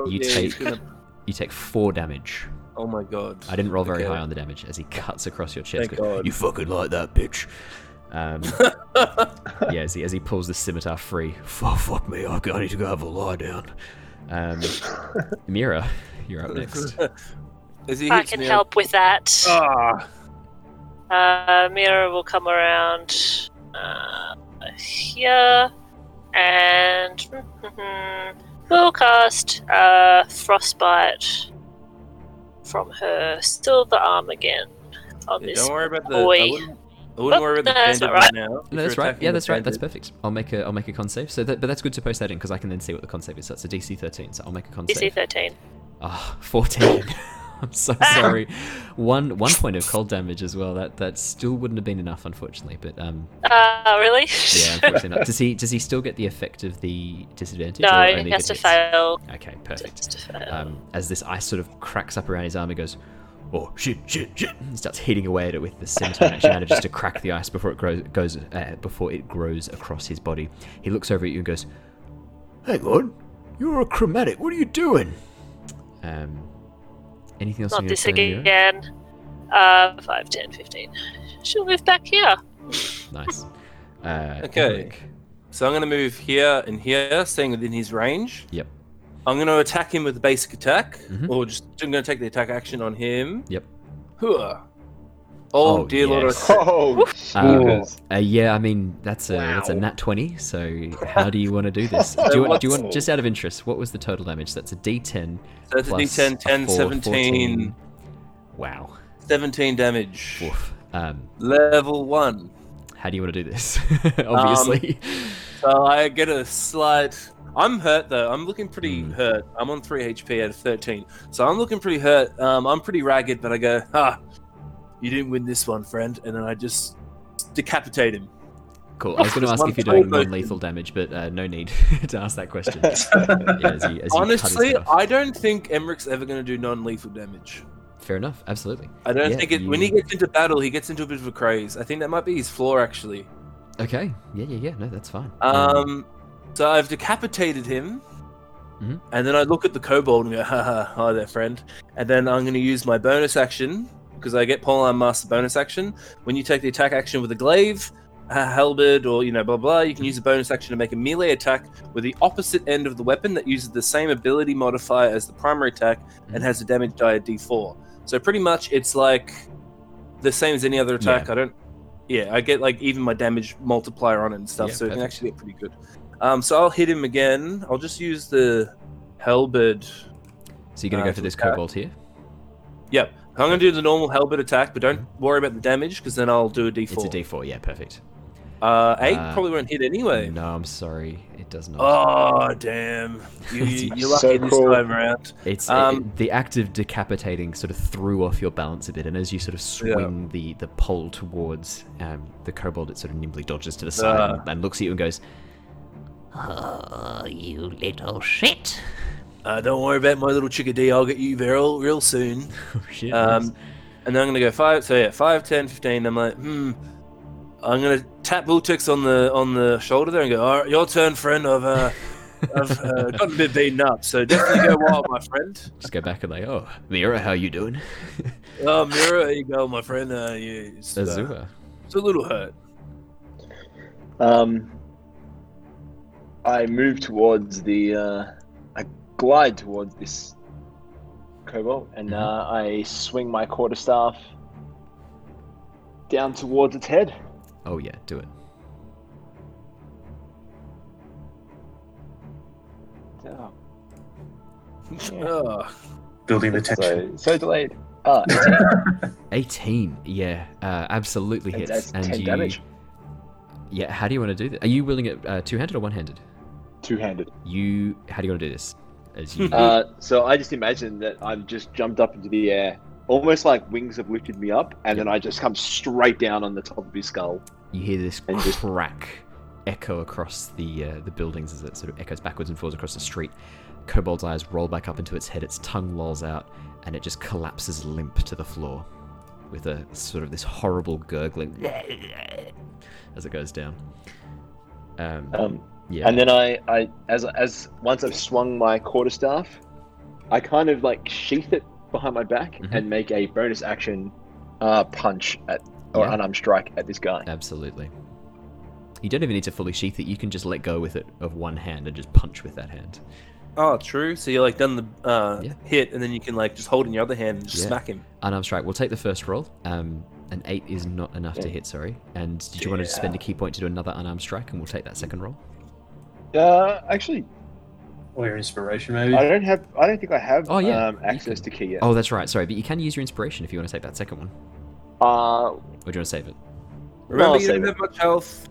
you
yeah, he's
take
gonna-
you take four damage.
Oh my god.
I didn't roll very
Okay.
high on the damage as he cuts across your chest.
Thank
Goes,
God.
You fucking like that, bitch.
Um, yeah, as he, as he pulls the scimitar free.
Oh, fuck me. I I need to go have a lie down.
Um, Mira, you're up next.
As he
I
hits
can
me,
help with that.
Ah,
Uh, Mira will come around uh, here and we'll cast uh, Frostbite from her Silver Arm again on
yeah,
this
don't worry about the.
boy.
I wouldn't, I wouldn't
Oh,
worry about the
no, that's
bandit
not
right now.
No, that's right. Yeah, that's right. That's perfect. I'll make a I'll make a con save. So that, but that's good to post that in because I can then see what the con save is. So that's a DC 13. So I'll make a con
DC
save.
13.
Ah, 14. I'm so sorry. One one point of cold damage as well. That that still wouldn't have been enough, unfortunately. But um,
Uh, really?
yeah, unfortunately not. Does he does he still get the effect of the disadvantage?
no, he has to
hits?
fail.
Okay, perfect.
Just to fail.
Um, as this ice sort of cracks up around his arm, he goes,
Oh, shit, shit, shit.
and starts hitting away at it with the scimitar. and Actually, manages to crack the ice before it grows goes uh, before it grows across his body. He looks over at you and goes,
Hang on. You're a chromatic. What are you doing?
um, "Anything else
Not
on your
this
turn,
again. Uh, 5, 10, 15. She'll move back here.
Nice. Uh,
Okay.
Eric.
So I'm going to move here and here, staying within his range.
Yep.
I'm going to attack him with the basic attack,
Mhm.
or just I'm going to take the attack action on him.
Yep.
Hooah. Oh,
Oh,
dear
yes.
lord!
oh,
Uh,
Jesus.
uh, yeah, I mean that's a that's a nat twenty. So how do you want to do this? Do you, want, do you want just out of interest? What was the total damage? That's a D10
So that's a
plus
D10, 10,
four,
17,
14. Wow.
17 damage.
Oof. Um,
Level one.
how do you want to do this? Obviously.
So I get a slight. I'm hurt though. I'm looking pretty
Hmm.
hurt. I'm on three HP out of 13, so I'm looking pretty hurt. Um, I'm pretty ragged, but I go, ah, you didn't win this one, friend. And then I just decapitate him.
Cool. I was going to ask if you're doing non-lethal damage, but uh, no need to ask that question. Yeah, as you, as you
Honestly. I don't think Emeric's ever going to do non-lethal damage.
fair enough. Absolutely.
I don't
Yeah,
think it. When he gets into battle, he gets into a bit of a craze. I think that might be his flaw, actually.
Okay. Yeah, yeah, yeah. No, that's fine.
Um, so I've decapitated him,
Mhm.
and then I look at the kobold and go, "Haha, hi there, friend." And then I'm going to use my bonus action because I get Polearm Master bonus action. When you take the attack action with a glaive, a halberd, or you know, blah blah, you can use a bonus action to make a melee attack with the opposite end of the weapon that uses the same ability modifier as the primary attack and has a damage die at D4. So pretty much, it's like the same as any other attack. I don't. Yeah, I get like even my damage multiplier on it and stuff,
Yeah,
so it can actually get pretty good. Um, so I'll hit him again. I'll just use the halberd.
so you're going to
uh,
go for this
attack.
kobold here.
Yep, I'm gonna do the normal halberd attack, but don't worry about the damage because then I'll do a D4.
It's a D4. Yeah, perfect.
Uh, eight
Uh,
probably won't hit anyway.
No, I'm sorry. It does not.
Oh damn! You, you, you're
So
lucky this
cool.
time around.
It's
Um,
it- the act of decapitating sort of threw off your balance a bit, and as you sort of swing the the pole towards um, the kobold, it sort of nimbly dodges to the side
Ah.
and, and looks at you and goes,
Oh, you little shit.
Uh, don't worry about my little chickadee. I'll get you real real soon.
"Oh shit!"
Um, and then I'm gonna go five. So yeah, five, 10, 15. I'm like, hmm. I'm gonna tap Wiltix on the on the shoulder there and go, all right, your turn, friend. I've uh, I've uh, gotten a bit beaten up, so definitely go wild, my friend.
just go back and like, "Oh, Mira, how you doing?"
Oh, Mira, there you go, my friend. Uh, yeah, it's, uh,
Azure.
it's a little hurt.
Um, I move towards the. Uh, I glide towards this kobold, and
Mhm.
uh, I swing my quarterstaff down towards its head.
Oh yeah, do it.
Oh,
Oh,
Building the tension.
so, so delayed. Ah,
18. Yeah, uh, absolutely
and
hits.
that's
and
ten
you,
damage,
yeah, how do you want to do this? Are you wielding it uh, two-handed or one-handed?
two-handed.
You, how do you want to do this? As you,
Uh, so I just imagine that I've just jumped up into the air, almost like wings have lifted me up, and then I just come straight down on the top of his skull.
you hear this
and just-
crack echo across the uh, the buildings as it sort of echoes backwards and forwards across the street. Kobold's eyes roll back up into its head, its tongue lolls out, and it just collapses limp to the floor with a sort of this horrible gurgling as it goes down. Um,
Um,
yeah.
And then I, I, as as once I've swung my quarterstaff, I kind of like sheath it behind my back
Mhm.
and make a bonus action uh, punch at or
Yeah.
unarmed strike at this guy.
Absolutely. You don't even need to fully sheath it. You can just let go with it of one hand and just punch with that hand.
oh, true. So you're like done the uh,
Yeah.
hit, and then you can like just hold in your other hand and just
Yeah.
smack him.
Unarmed strike. We'll take the first roll. Um, an eight is not enough to hit. Sorry. And did you want to spend a ki point to do another unarmed strike, and we'll take that second roll?
Uh, actually,
Or your inspiration, maybe.
I don't have. I don't think I have
Oh, yeah,
um, access to ki yet.
Oh, that's right. Sorry, but you can use your inspiration if you want to take that second one.
Uh,
Or do you want to save it?
Remember,
I'll
you
save
don't
it.
have much health,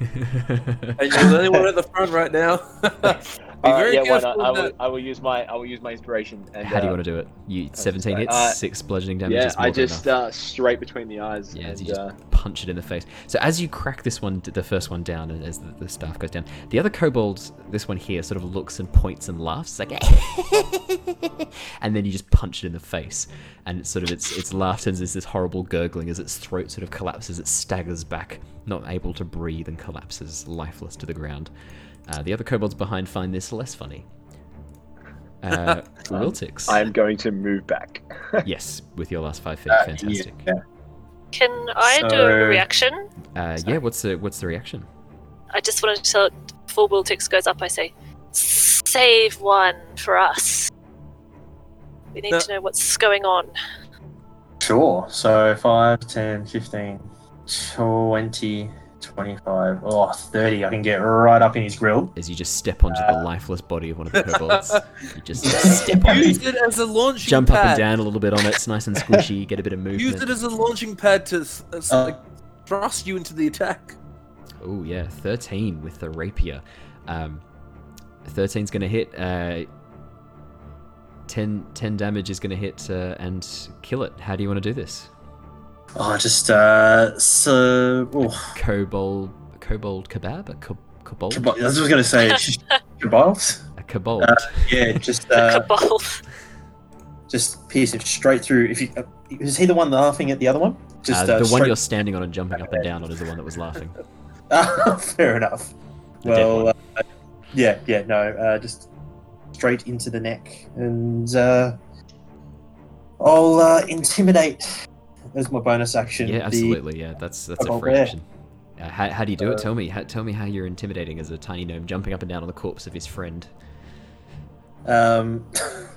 and you're the only one at the front right now. Be
uh,
very
yeah, why not? I will. I will use my. I will use my inspiration. And,
How do you
uh,
want to do it? You 17 hits,
Uh,
six bludgeoning damage.
Yeah,
is more
I just uh, straight between the eyes.
Yeah,
and,
you just
uh,
punch it in the face. So as you crack this one, the first one down, and as the, the staff goes down, the other kobold, this one here, sort of looks and points and laughs, like, and then you just punch it in the face, and it's sort of its its laugh turns into this horrible gurgling as its throat sort of collapses, it staggers back, not able to breathe, and collapses lifeless to the ground. Uh, the other kobolds behind find this less funny. Uh, Wiltix.
I am going to move back.
Yes, with your last five feet,
Uh,
fantastic.
yeah.
Can I do a reaction?
Uh, yeah, what's the what's the reaction?
I just wanted to tell it before Wiltix goes up, I say, save one for us. We need
No.
to know what's going on.
Sure. So 5, 10, 15, 20, 25, oh, 30. I can get right up in his grill.
as you just step onto the
Uh,
lifeless body of one of the kobolds. you just step on
Use
it,
it as a launching
jump up and down a little bit on it. It's nice and squishy. Get a bit of movement.
Use it as a launching pad to s- s-
Uh,
thrust you into the attack.
Oh yeah, thirteen with the rapier. Um, 13's going to hit. Uh, 10, 10 damage is going to hit uh, and kill it. How do you want to do this?
Oh, just uh, so oh,
Kobold, kobold kebab, a ko- kobold,
kebab- I was going to say just kebabs.
a kobold.
Uh, Yeah, just uh,
Cabal.
just pierce him straight through. If you uh, is he the one laughing at the other one? Just
Uh,
uh,
the one you're standing on and jumping up and down on is the one that was laughing.
Ah, fair enough.
The
Well, uh, yeah, yeah, no, uh, just straight into the neck, and uh, I'll uh, intimidate as my bonus action.
Yeah, absolutely. Yeah, that's that's a free
bear.
action. Uh, how, how do you do it?
Uh,
Tell me. How, tell me how you're intimidating as a tiny gnome jumping up and down on the corpse of his friend.
Um,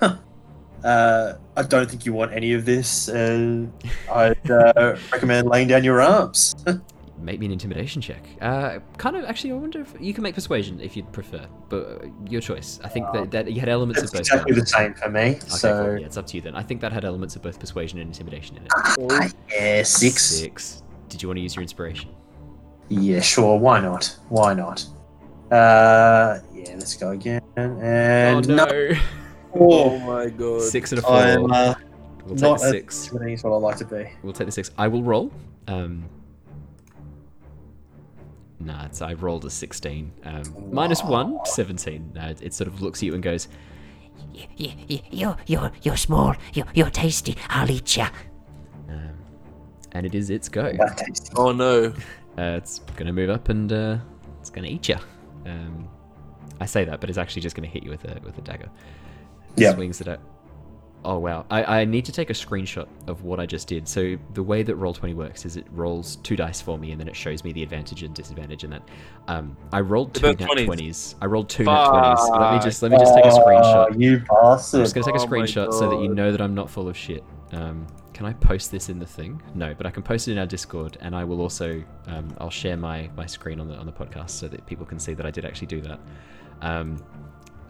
uh, I don't think you want any of this. I'd uh, recommend laying down your arms.
Make me an intimidation check. Uh, kind of. Actually, I wonder if you can make persuasion if you'd prefer, but uh, your choice. I think that, that you had elements
It's
of both.
exactly the same for me.
Okay,
so
cool. yeah, it's up to you then. I think that had elements of both persuasion and intimidation in it.
Yeah, six.
Six. Did you want to use your inspiration?
Yeah, sure. Why not? Why not? Uh, yeah, let's go again. And
oh
no,
no!
Oh my god.
Six and a 4
I'm uh,
we'll take
not
the six.
intimidating as what I like to be.
We'll take the six. I will roll. Um, nah, it's, I rolled a 16. Um, minus one, 17. Uh, it, it sort of looks at you and goes,
Y- y- y- you're, you're, you're small. You're, you're tasty. I'll eat ya.
um, and it is its go.
That.
Oh no.
Uh, it's going to move up and uh, it's going to eat you. Um, I say that, but it's actually just going to hit you with a with a dagger.
Yeah.
Swings it out. Oh wow! I, I need to take a screenshot of what I just did. So the way that Roll20 works is it rolls two dice for me, and then it shows me the advantage and disadvantage in that. Um, I rolled two nat
20s.
twenties. I rolled two nat twenties. Let me just let me just take a screenshot.
You
I'm just gonna take a
Oh
screenshot so that you know that I'm not full of shit. Um, can I post this in the thing? No, but I can post it in our Discord, and I will also um, I'll share my my screen on the on the podcast so that people can see that I did actually do that. Um,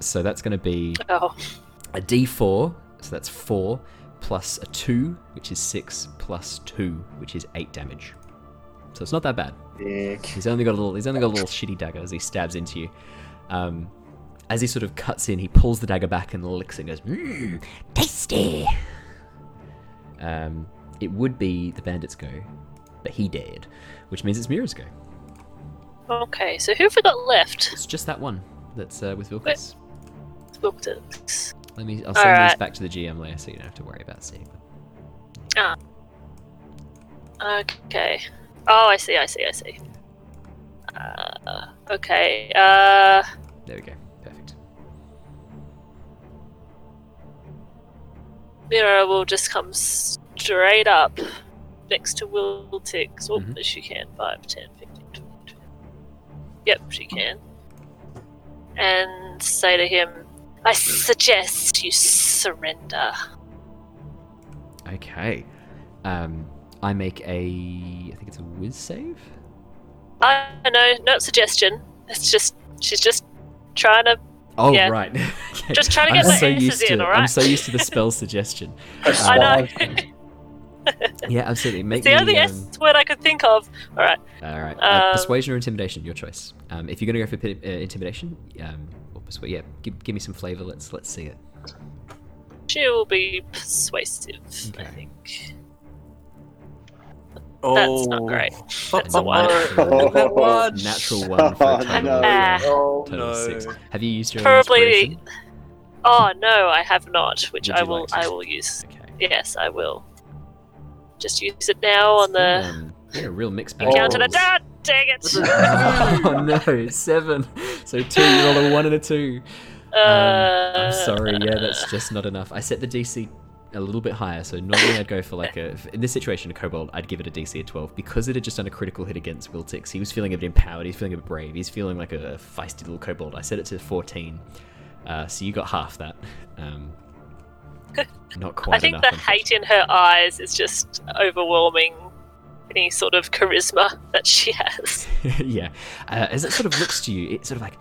so that's going to be
Oh,
a D4, so that's four plus a two, which is six plus two, which is eight damage. So it's not that bad.
Dick.
He's only got a little. He's only got a little shitty dagger as he stabs into you. Um, as he sort of cuts in, he pulls the dagger back and licks it and goes,
Mmm, tasty.
Um, it would be the bandit's go, but he dared, which means it's Mira's go.
okay. So who have we got left?
It's just that one that's uh, with Vilkas.
Wilkins.
Let me. I'll send these back to the GM later, so you don't have to worry about seeing them.
Okay. Oh, I see. I see. I see. Uh, okay. Uh,
There we go. Perfect.
Mira will just come straight up next to Wiltix. Oh,
Mhm.
she can. 5, 10, 15, 20, 20. Yep, she can. And say to him, I suggest you surrender.
Okay. Um, I make a. I think it's a whiz save.
I know, not suggestion. It's just, she's just trying to.
Oh
Yeah.
right. Okay.
Just trying to
I'm
get my
so
answers
used to,
in,
I'm so used to the spell suggestion.
I know.
Yeah, absolutely. Make
it's the only
um,
S word I could think of. Alright.
All right. Uh,
Um,
persuasion or intimidation, your choice. Um, if you're gonna go for pi- uh, intimidation, or yeah, give, give me some flavor. Let's let's see it.
She will be persuasive, I
Okay.
think.
Oh.
That's not great. That's a one.
That one.
Natural one for a
Oh,
total,
no.
of, uh,
Oh
total of six. Have you used your
Probably-
inspiration?
Oh no, I have not, which
Would
I will.
like to?
I will use.
Okay.
Yes, I will. Just use it now on the
Um, yeah, a real mixed bag.
encounter.
of rolls.
Ah, dang it!
oh no, seven. So two, you roll a one and a two. Um,
Uh,
I'm sorry, yeah, that's just not enough. I set the DC a little bit higher, so normally I'd go for like a. In this situation, a kobold, I'd give it a DC of 12 because it had just done a critical hit against Wiltix. He was feeling a bit empowered. He's feeling a bit brave. He's feeling like a feisty little kobold. I set it to 14, uh, so you got half that. Um, not quite
I think
enough.
the hate in her eyes is just overwhelming any sort of charisma that she has.
yeah, uh, as it sort of looks to you, it's sort of like,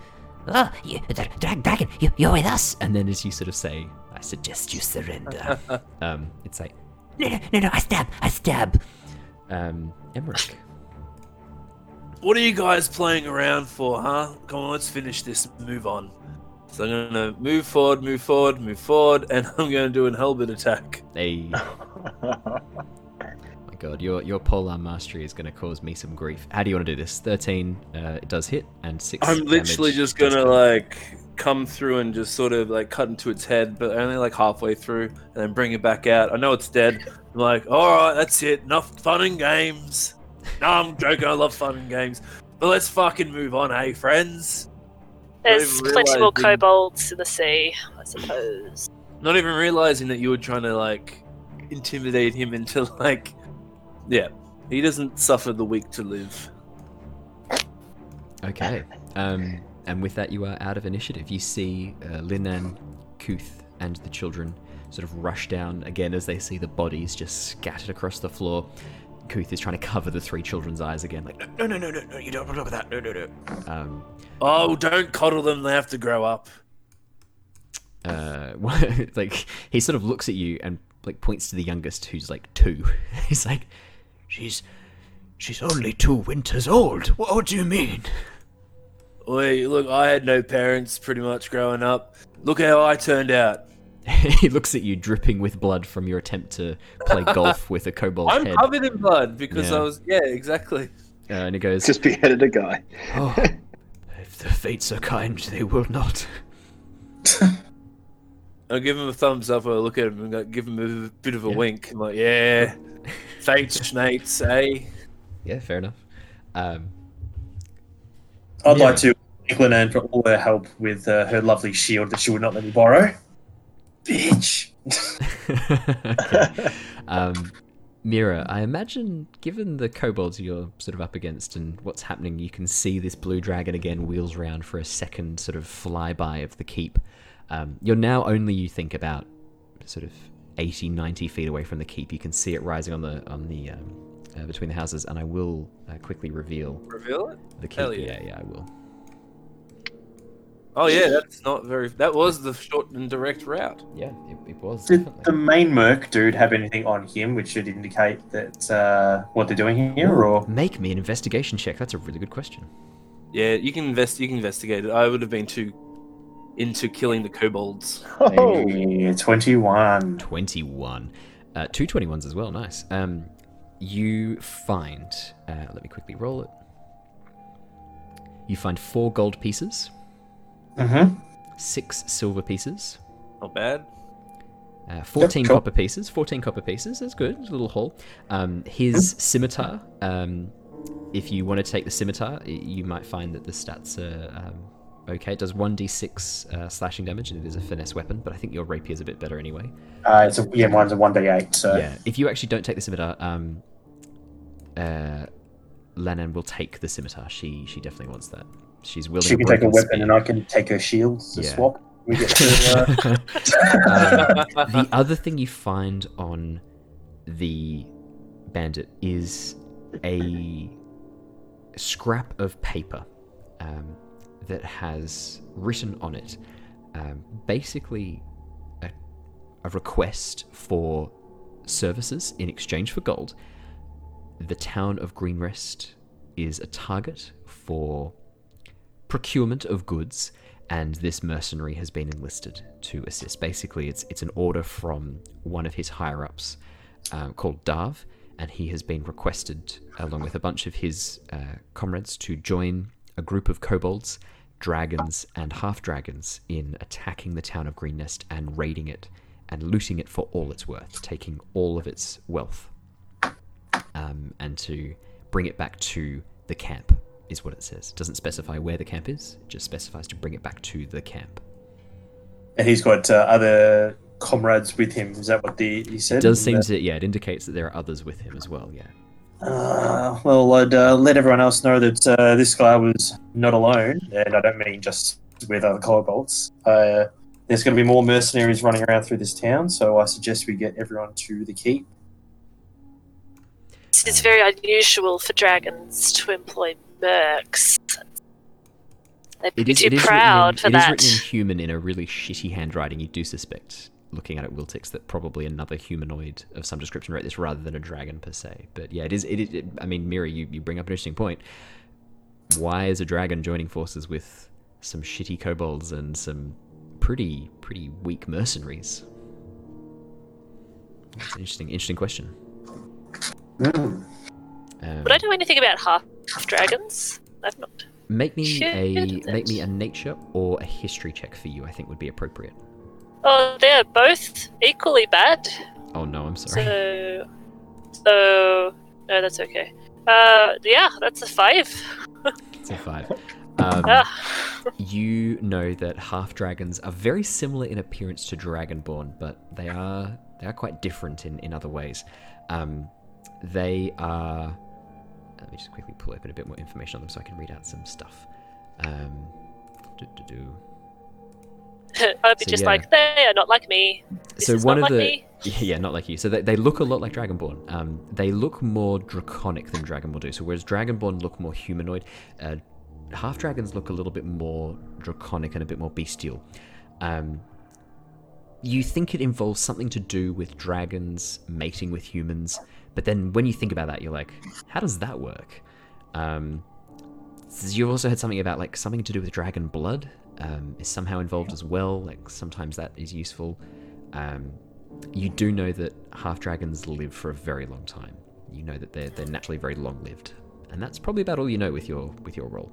Oh, you, dra- dra- dragon, you, you're with us.
and then as you sort of say, "I suggest you surrender," um, it's like,
No, no, no, no, I stab, I stab.
um, Emeric.
What are you guys playing around for, huh? Come on, let's finish this move on. So I'm gonna move forward, move forward, move forward, and I'm gonna do an halberd attack.
Hey, my god, your your polearm mastery is going to cause me some grief. How do you want to do this? Thirteen, uh, it does hit, and six.
I'm literally just gonna
kill.
like come through and just sort of like cut into its head, but only like halfway through, and then bring it back out. I know it's dead. I'm like, all right, that's it. Enough fun and games. No, I'm joking. I love fun and games, but let's fucking move on, hey friends.
There's plenty more
realising-
kobolds in the sea, I suppose.
Not even realizing that you were trying to like intimidate him into like, yeah, he doesn't suffer the weak to live.
Okay. Um, and with that, you are out of initiative. You see uh, Linan, Kuth, and the children sort of rush down again as they see the bodies just scattered across the floor. Kuth is trying to cover the three children's eyes again, like,
No, no, no, no, no, you don't want to look at that. No, no, no.
um,
Oh, don't coddle them. They have to grow up.
uh, like he sort of looks at you and like points to the youngest, who's like two. He's like,
She's. She's only two winters old. What, what do you mean?
Wait, look, I had no parents pretty much growing up. Look how I turned out.
he looks at you, dripping with blood from your attempt to play golf with a kobold
I'm
head,
covered in blood because
Yeah.
I was, yeah, exactly.
uh, and he goes,
Just beheaded a guy.
"Oh,
If the fates are kind, they will not.
I'll give him a thumbs up. I'll look at him and go- give him a bit of a wink. I'm like, yeah, fates, schnates, eh?
yeah, fair enough." Um,
I'd
Yeah.
like to thank Linan for all her help with uh, her lovely shield that she would not let me borrow. Bitch.
okay. um, Mira, I imagine, given the kobolds you're sort of up against and what's happening, you can see this blue dragon again wheels round for a second sort of flyby of the keep. Um, you're now only, you think, about sort of 80, 90 feet away from the keep. You can see it rising on the on the um, uh, between the houses, and I will uh, quickly reveal
Reveal it?
the keep.
Hell yeah.
yeah, yeah, I will.
Oh yeah, that's not very. That was the short and direct route.
Yeah, it, it was.
Did
definitely.
the main merc dude have anything on him which should indicate that uh, what they're doing here, or
Make me an investigation check. That's a really good question.
Yeah, you can invest. You can investigate it. I would have been too into killing the kobolds.
Oh,
Yeah, twenty-one?
21. Uh, two 21s as well, nice. Um, you find, uh, let me quickly roll it. You find four gold pieces,
Mm-hmm.
six silver pieces,
Not bad.
uh, 14
sure.
copper pieces. 14 copper pieces, that's good. It's a little haul. Um, his scimitar, um, if you want to take the scimitar, you might find that the stats are um, okay. It does 1d6 uh, slashing damage, and it is a finesse weapon, but I think your rapier is a bit better anyway.
Uh, it's a yeah, mine's a one d eight. So
yeah, if you actually don't take the scimitar, um, uh, Linan will take the scimitar. She she definitely wants that. She's willing.
she can take a weapon,
spear.
and I can take her shield to
Yeah.
swap. We get to, uh,
Um, the other thing you find on the bandit is a scrap of paper um, that has written on it um, basically a, a request for services in exchange for gold. The town of Greenest is a target for procurement of goods, and this mercenary has been enlisted to assist. Basically, it's it's an order from one of his higher ups um, called Darv, and he has been requested, along with a bunch of his uh, comrades, to join a group of kobolds, dragons, and half dragons in attacking the town of Greenest and raiding it and looting it for all it's worth, taking all of its wealth, um, and to bring it back to the camp. Is what it says. It doesn't specify where the camp is. It just specifies to bring it back to the camp.
and he's got uh, other comrades with him. Is that what the he said?
It does seem to, yeah, it indicates that there are others with him as well, yeah.
Uh, well, I'd uh, let everyone else know that uh, this guy was not alone, and I don't mean just with other kobolds. Uh, there's going to be more mercenaries running around through this town, so I suggest we get everyone to the keep.
This is very unusual for dragons to employ mercs. They'd be
It is,
too
it is
proud
written
for
it is
that.
It is written in human in a really shitty handwriting. You do suspect, looking at it, Wiltix, that probably another humanoid of some description wrote this rather than a dragon per se. But yeah, it is. It, is- it, I mean, Miri, you, you bring up an interesting point. Why is a dragon joining forces with some shitty kobolds and some pretty pretty weak mercenaries? That's an interesting interesting question.
Mm.
Um,
Would I know anything about half dragons? I've not.
make me a make me a nature or a history check for you. I think would be appropriate.
Oh, they're both equally bad.
Oh no, I'm sorry.
So, so no, that's okay. Uh, yeah, that's a five.
It's a five. Um,
Ah,
you know that half dragons are very similar in appearance to dragonborn, but they are they are quite different in, in other ways. Um, they are. Let me just quickly pull open a bit more information on them so I can read out some stuff. Um, do-do-do.
I'd be
So,
just
yeah.
like they are not like me. This
so one
not
of
like
the
me.
yeah, not like you. So they, they look a lot like Dragonborn. Um, they look more draconic than Dragonborn do. So whereas Dragonborn look more humanoid, uh, half dragons look a little bit more draconic and a bit more bestial. Um, you think it involves something to do with dragons mating with humans, but then when you think about that, you're like, how does that work? Um, you also had something about like something to do with dragon blood um, is somehow involved as well. Like sometimes that is useful. Um, you do know that half dragons live for a very long time. You know that they're they're naturally very long lived, and that's probably about all you know with your with your role.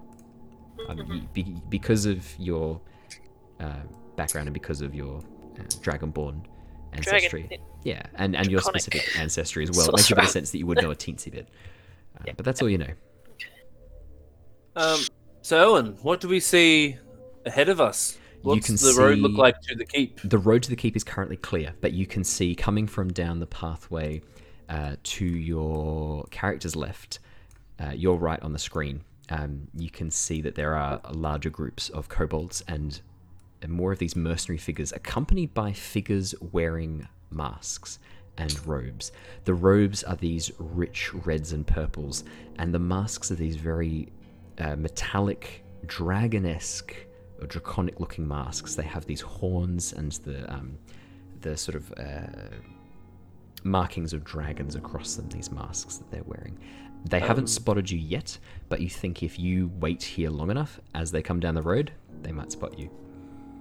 Um, you, be, because of your uh, background and because of your uh, dragonborn ancestry,
Dragon.
yeah, and and your specific ancestry as well. It makes a bit of sense that you would know a teensy bit, uh, but that's all you know.
Um, so Owen, what do we see ahead of us? What's
can
the road look like to the keep?
The road to the keep is currently clear, but you can see coming from down the pathway uh, to your character's left, uh, your right on the screen. Um, you can see that there are larger groups of kobolds and and more of these mercenary figures, accompanied by figures wearing masks and robes. The robes are these rich reds and purples, and the masks are these very uh, metallic, dragon-esque or draconic-looking masks. They have these horns and the um, the sort of uh, markings of dragons across them. These masks that they're wearing. They haven't spotted you yet, but you think if you wait here long enough, as they come down the road, they might spot you.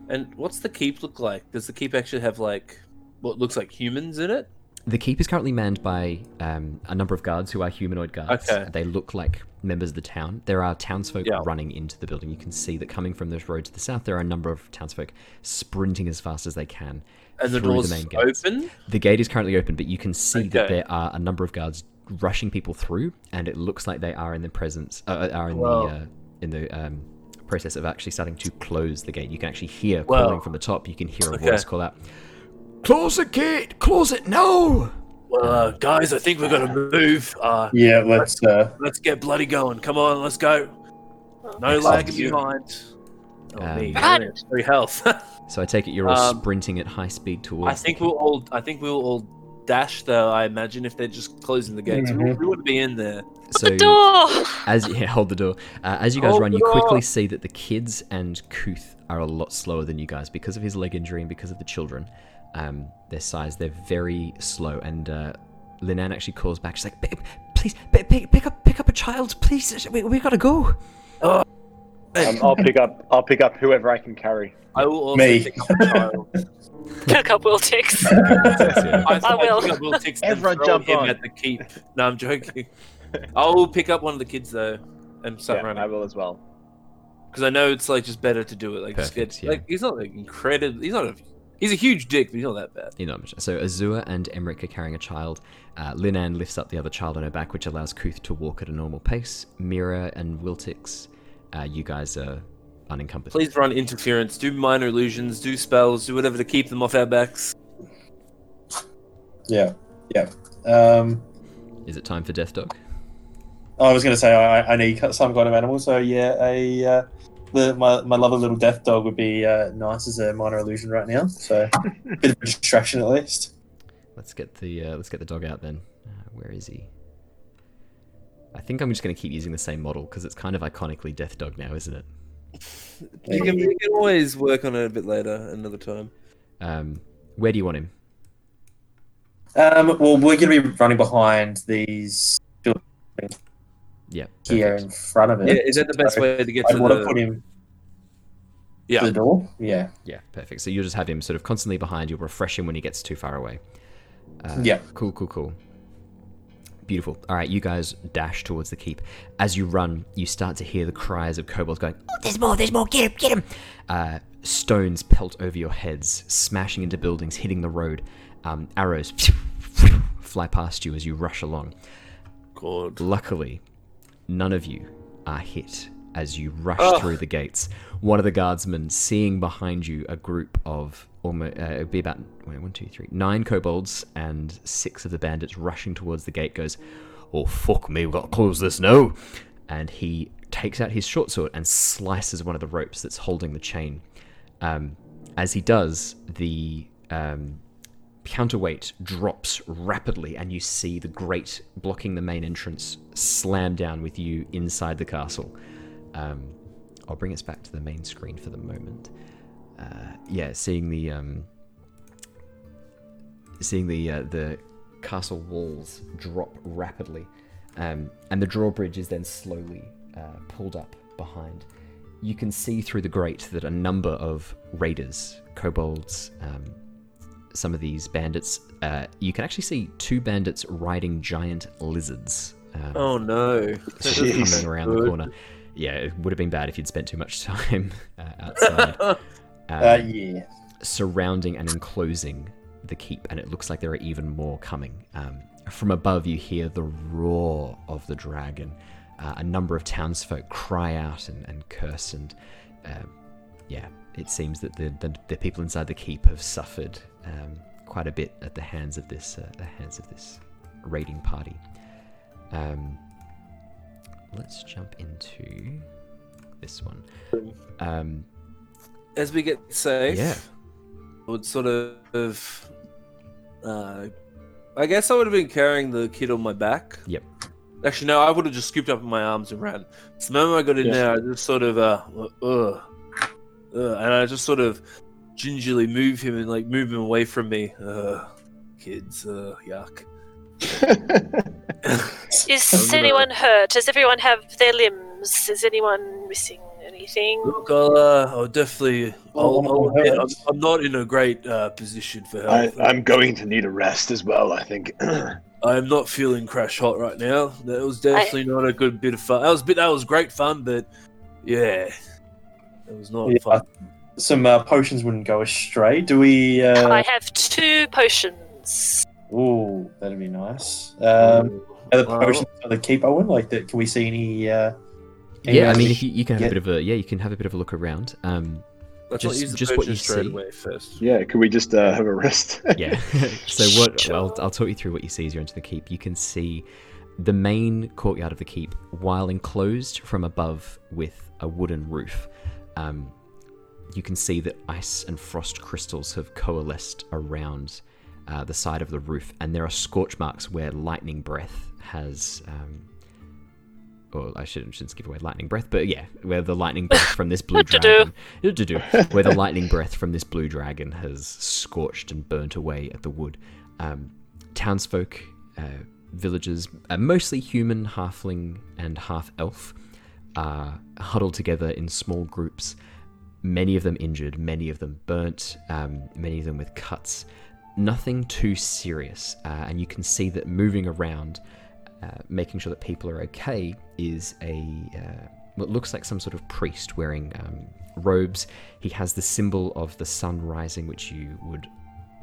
And what's the keep look like? Does the keep actually have like what looks like humans in it?
The keep is currently manned by um, a number of guards who are humanoid guards.
Okay.
They look like members of the town. There are townsfolk
Yeah.
running into the building. You can see that coming from this road to the south, there are a number of townsfolk sprinting as fast as they can
And the doors
the main gates.
open?
The gate is currently open, but you can see that there are a number of guards rushing people through, and it looks like they are in the presence, uh, are in
Wow.
the uh, in the um, process of actually starting to close the gate. You can actually hear
Wow.
calling from the top. You can hear a
Okay.
voice call out, "Close the gate! Close it now!"
Well, uh, guys, I think we're gonna move. Uh,
Yeah, let's. Uh,
let's get bloody going. Come on, let's go. No
lag
lagging behind. Oh,
Um,
me.
Run.
Free health.
So I take it you're all
Um,
sprinting at high speed towards.
I think we'll all. I think we'll all dash though. I imagine if they're just closing the gates, we,
Mhm.
we wouldn't be in there.
so.
the door.
As yeah, hold the door. Uh, as you guys
Hold
run,
the
you quickly see that the kids and Kuth are a lot slower than you guys because of his leg injury and because of the children. Um, their size, they're very slow. And uh, Linan actually calls back. She's like, "Babe, "Please, pick, pick, pick up, pick up a child, please. We, we gotta go."
Um, I'll pick up. I'll pick up whoever I can carry.
I will also
Me.
pick up a child.
Pick up Wiltix.
I,
I will.
Pick up Wiltix and
Everyone
throw
jump
him
on.
at the keep. No, I'm joking. I will pick up one of the kids though and start
Yeah, I
running
will as well.
because I know it's like just better to do it. Like, just
Perfect,
get,
yeah.
like he's not like incredible. He's not a. He's a huge dick, but he's not that bad.
You know, so Azure and Emeric are carrying a child. Uh, Linan lifts up the other child on her back, which allows Kuth to walk at a normal pace. Mira and Wiltix, uh, you guys are unencumbered.
Please run interference, do minor illusions, do spells, do whatever to keep them off our backs.
yeah, yeah. Um,
Is it time for Death Dog?
I was going to say I, I need some kind of animal, so yeah, a uh, the, my my lovely little death dog would be uh, nice as a minor illusion right now. So a bit of a distraction at least.
Let's get the uh, let's get the dog out then. Uh, where is he? I think I'm just going to keep using the same model because it's kind of iconically Death Dog now, isn't it?
You can, you can always work on it a bit later, another time.
Um, where do you want him?
Um, well, we're going to be running behind these
Yeah,
here
perfect.
in front of it.
Yeah, is that the best
So
way to get
I'd
to
want to
the?
put him
Yeah.
to the door. Yeah,
Yeah, perfect. So you'll just have him sort of constantly behind. You'll refresh him when he gets too far away. Uh,
Yeah.
Cool, cool, cool. Beautiful. All right, you guys dash towards the keep. As you run, you start to hear the cries of kobolds going,
Oh, there's more, there's more. Get him, get him.
uh, stones pelt over your heads, smashing into buildings, hitting the road. Um, arrows fly past you as you rush along.
God.
Luckily, none of you are hit as you rush
Oh.
through the gates. One of the guardsmen, seeing behind you a group of almost, uh, it'd be about wait, one, two, three, nine kobolds and six of the bandits rushing towards the gate, goes, "Oh fuck me, we've got to close this now!" And he takes out his short sword and slices one of the ropes that's holding the chain. Um, as he does, the um, counterweight drops rapidly, and you see the grate blocking the main entrance slam down with you inside the castle. Um, I'll bring us back to the main screen for the moment. Uh, yeah, seeing the um, seeing the uh, the castle walls drop rapidly, um, and the drawbridge is then slowly uh, pulled up behind. You can see through the grate that a number of raiders, kobolds, um, some of these bandits. Uh, you can actually see two bandits riding giant lizards. Um,
Oh no.
Jeez.
coming around the corner. Yeah, it would have been bad if you'd spent too much time uh, outside.
Uh,
Um,
yeah.
surrounding and enclosing the keep, and it looks like there are even more coming. Um, from above, you hear the roar of the dragon. Uh, a number of townsfolk cry out and, and curse, and um yeah, it seems that the, the the people inside the keep have suffered um, quite a bit at the hands of this uh, the hands of this raiding party. Um, let's jump into this one. Um,
As we get safe,
Yeah.
I would sort of. Uh, I guess I would have been carrying the kid on my back.
Yep.
Actually, no, I would have just scooped up in my arms and ran. So the moment I got in
Yeah.
there, I just sort of, uh, uh, uh, and I just sort of gingerly move him and like move him away from me. Uh, kids, uh, yuck.
Is
gonna-
anyone hurt? Does everyone have their limbs? Is anyone missing anything?
Look, I'll, uh, I'll definitely. I'll,
Oh,
I'll admit, I'm. I'm not in a great uh, position for
I,
health.
I'm going to need a rest as well. I think.
I'm not feeling crash hot right now. That was definitely not a good bit of fun. That was bit. That was great fun, but yeah, it was not
Yeah.
fun.
Some uh, potions wouldn't go astray. Do we? Uh...
I have two potions.
Ooh, that'd be nice. Um, are the potions for the keep Owen? Like, that? Can we see any? Uh, any
yeah, I mean, if you, you can have
Yeah.
a bit of a yeah, you can have a bit of a look around. Um,
Let's
just-
use the
just what you
straight
see.
away first.
yeah, could we just uh, have a rest?
yeah. so what? Well, I'll talk you through what you see as you enter the keep. You can see the main courtyard of the keep, while enclosed from above with a wooden roof. Um, you can see that ice and frost crystals have coalesced around uh, the side of the roof, and there are scorch marks where lightning breath has. Um, or I shouldn't, shouldn't give away lightning breath, but yeah, where the lightning breath from this blue dragon, where the lightning breath from this blue dragon has scorched and burnt away at the wood. Um, townsfolk, uh, villagers, uh, mostly human, halfling, and half elf, are huddled together in small groups. Many of them injured, many of them burnt, um, many of them with cuts. Nothing too serious, uh, and you can see that moving around, uh, making sure that people are okay, is a uh, what looks like some sort of priest wearing um, robes. He has the symbol of the sun rising, which you would,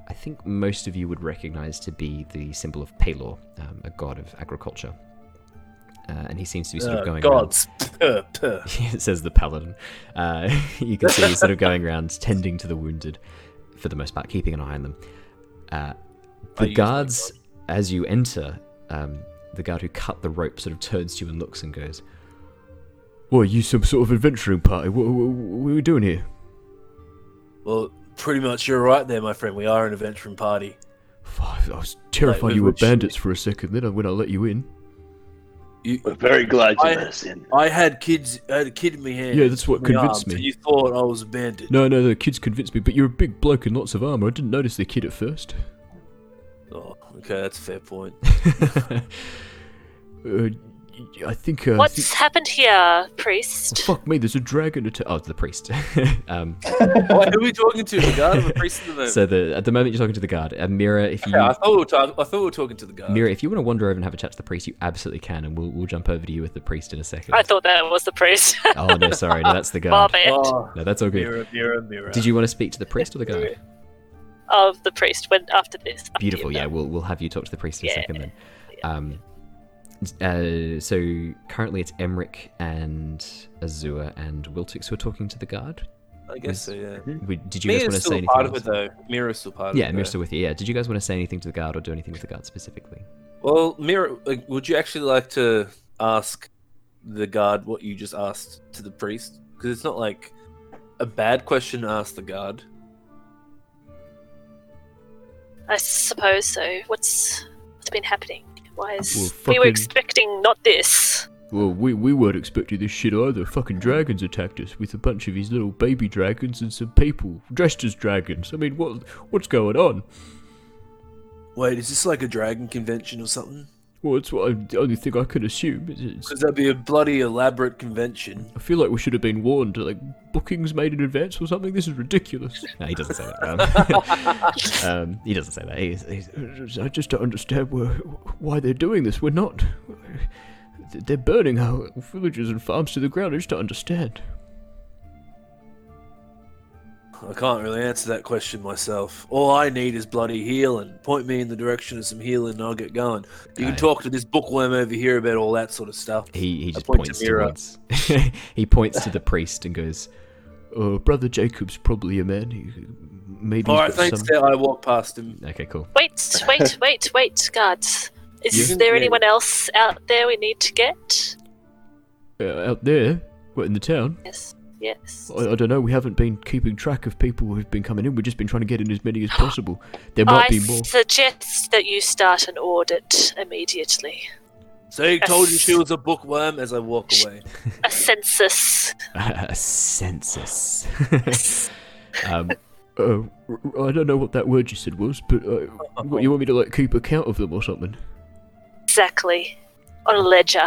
I think, most of you would recognize to be the symbol of Pelor, um, a god of agriculture. Uh, and he seems to be sort
Uh,
of going around
gods. Puh, puh.
says the paladin. Uh, you can see he's sort of going around tending to the wounded, for the most part, keeping an eye on them. Uh, the guards, as you enter, um, the guard who cut the rope sort of turns to you and looks and goes,
What, are you some sort of adventuring party? What, what, what are we doing here?
Well, pretty much you're right there, my friend. We are an adventuring party.
I was terrified
Like,
you were bandits for a second, then I- when I let you in.
You,
We're very glad you
I-
let us in.
I had kids. I had a kid in my hand.
Yeah, that's what convinced
arms,
me.
You thought I was a bandit.
No, no, the kids convinced me, but you're a big bloke in lots of armor. I didn't notice the kid at first.
Oh, okay, that's a fair point.
uh, I think. Uh,
What's
think-
happened here, priest?
Fuck me, there's a dragon attack.
Oh, the priest. um,
What, who are we talking to? The guard or the priest the
so the at the moment you're talking to the guard. Uh, Mira, if you
Yeah, I thought we were talking. I thought we were talking to the guard.
Mira, if you want to wander over and have a chat to the priest, you absolutely can, and we'll we'll jump over to you with the priest in a second.
I thought that was the priest.
oh no, sorry, no, that's the guard.
bad.
Oh,
No, that's all good.
Mira, Mira, Mira.
Did you want to speak to the priest or the guard?
Of the priest when after this. after
Beautiful. Yeah, we'll we'll have you talk to the priest in a second then. Um, uh, so currently it's Emeric and Azure and Wiltix who are talking to the guard.
I guess so. Yeah.
We, did you guys want to say
still part of
anything?
it
else?
though. Mira's still part of
Yeah,
it.
Mira's
though.
still with you. Yeah. Did you guys want to say anything to the guard or do anything with the guard specifically?
Well, Mira, would you actually like to ask the guard what you just asked to the priest? Because it's not like a bad question to ask the guard.
I suppose so. What's what's been happening? Why is
Well,
we were expecting not this?
Well, we, we weren't expecting this shit either. Fucking dragons attacked us with a bunch of his little baby dragons and some people dressed as dragons. I mean, what what's going on?
Wait, is this like a dragon convention or something?
Well, it's what I, the only thing I could assume. Is it's,
Because that'd be a bloody elaborate convention.
I feel like we should have been warned. Like bookings made in advance or something. This is ridiculous.
No, he doesn't say that. Um, um, he doesn't say that. He's, he's,
I just don't understand why, why they're doing this. We're not. They're burning our villages and farms to the ground. I just don't understand.
I can't really answer that question myself. All I need is bloody healing. Point me in the direction of some healing and I'll get going. You can talk to this bookworm over here about all that sort of stuff.
he he just
point to
points
Mira.
towards. he points to the priest and goes,
Uh, Brother Jacob's probably a man. He, maybe.
All
he's
right,
got
thanks.
some-
I walk past him.
"Okay, cool."
Wait, wait, wait, wait, guards. Is
Yeah.
there anyone else out there we need to get?
uh, out there, what in the town?
Yes. Yes.
I, I don't know. We haven't been keeping track of people who've been coming in. We've just been trying to get in as many as possible. There might
I
be more.
I suggest that you start an audit immediately.
So he told you she was a bookworm as I walk away.
A census.
a census. um,
Uh, r- r- I don't know what that word you said was, but uh, what, you want me to like keep account of them or something?
Exactly. On a ledger.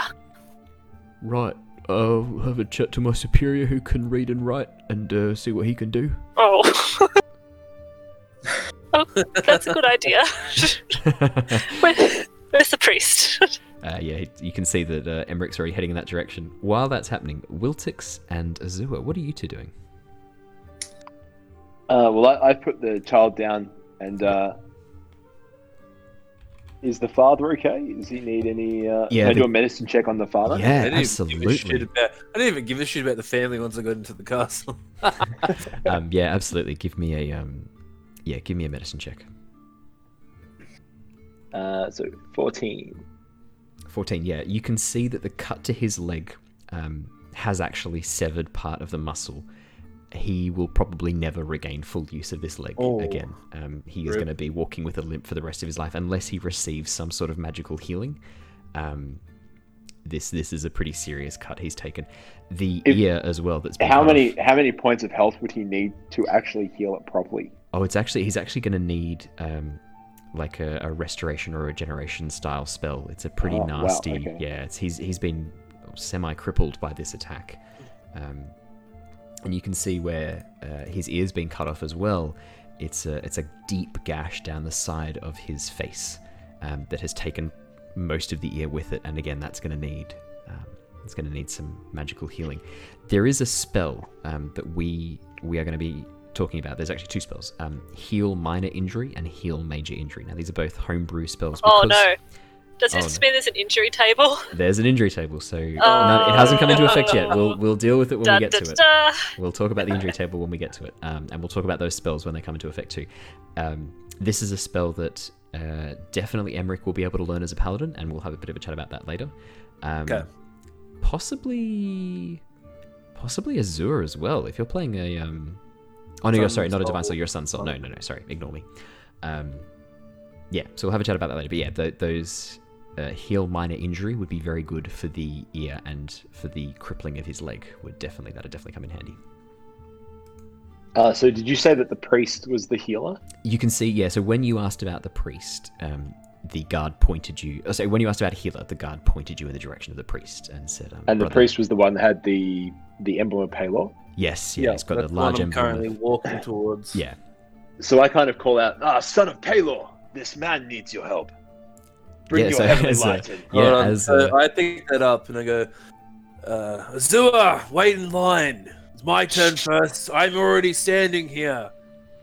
Right. I'll have a chat to my superior who can read and write and uh, see what he can do.
Oh. oh that's a good idea. Where, where's the priest?
Uh, yeah, you can see that uh, Emeric's already heading in that direction. While that's happening, Wiltix and Azure, what are you two doing?
Uh, well, I, I put the child down, and uh, is the father okay? Does he need any? Uh,
Yeah,
can I do a medicine check on the father?
Yeah,
I didn't Even give a shit
absolutely.
about, I didn't even give a shit about the family once I got into the castle.
Um, yeah, absolutely. Give me a um, yeah, give me a medicine check.
Uh, so fourteen.
14 yeah you can see that the cut to his leg um, has actually severed part of the muscle he will probably never regain full use of this leg
Oh.
again um, he is going to be walking with a limp for the rest of his life unless he receives some sort of magical healing um, this this is a pretty serious cut he's taken the
If-
ear as well that's been
How many? How many points of health would he need to actually heal it properly?
Oh, it's actually he's actually going to need um, like a, a restoration or a regeneration style spell. It's a pretty
Oh, wow,
nasty.
okay.
Yeah, it's he's he's been semi crippled by this attack, um, and you can see where uh, his ear's been cut off as well. It's a it's a deep gash down the side of his face um, that has taken most of the ear with it, and again, that's going to need. Um, it's going to need some magical healing. There is a spell um, that we we are going to be talking about. There's actually two spells: um, heal minor injury and heal major injury. Now these are both homebrew spells.
Oh no. Does
Oh,
this
no.
mean there's an injury table?
There's an injury table, so no, it hasn't come into effect yet. We'll we'll deal with it when
Da,
we get
da,
to it. We'll talk about the injury table when we get to it, um, and we'll talk about those spells when they come into effect too. Um, this is a spell that uh, definitely Emeric will be able to learn as a paladin, and we'll have a bit of a chat about that later. Um,
Okay.
Possibly, possibly Azure as well. If you're playing a, um, oh no, you're sorry, not a divine soul. You're a sun soul. No, no, no. Sorry, ignore me. Um, yeah, so we'll have a chat about that later. But yeah, th- those uh, heal minor injury would be very good for the ear and for the crippling of his leg. Would definitely that'd definitely come in handy.
Uh, so did you say that the priest was the healer?
You can see, yeah. So when you asked about the priest, um, the guard pointed you. Oh, sorry, when you asked about a healer, the guard pointed you in the direction of the priest and said, um,
And the
"Brother-"
priest was the one that had the the emblem of Pelor.
Yes, yeah, it's got
a
large
what I'm
emblem.
currently
of-
walking towards.
Yeah,
So I kind of call out, "Ah, son of Pelor, this man needs your help. Bring
Yeah,
your
so
heavenly
as a-
light in."
Yeah,
Hold on,
as,
so
uh,
I pick that up and I go, uh, Azure, wait in line. It's my turn first. I'm already standing here.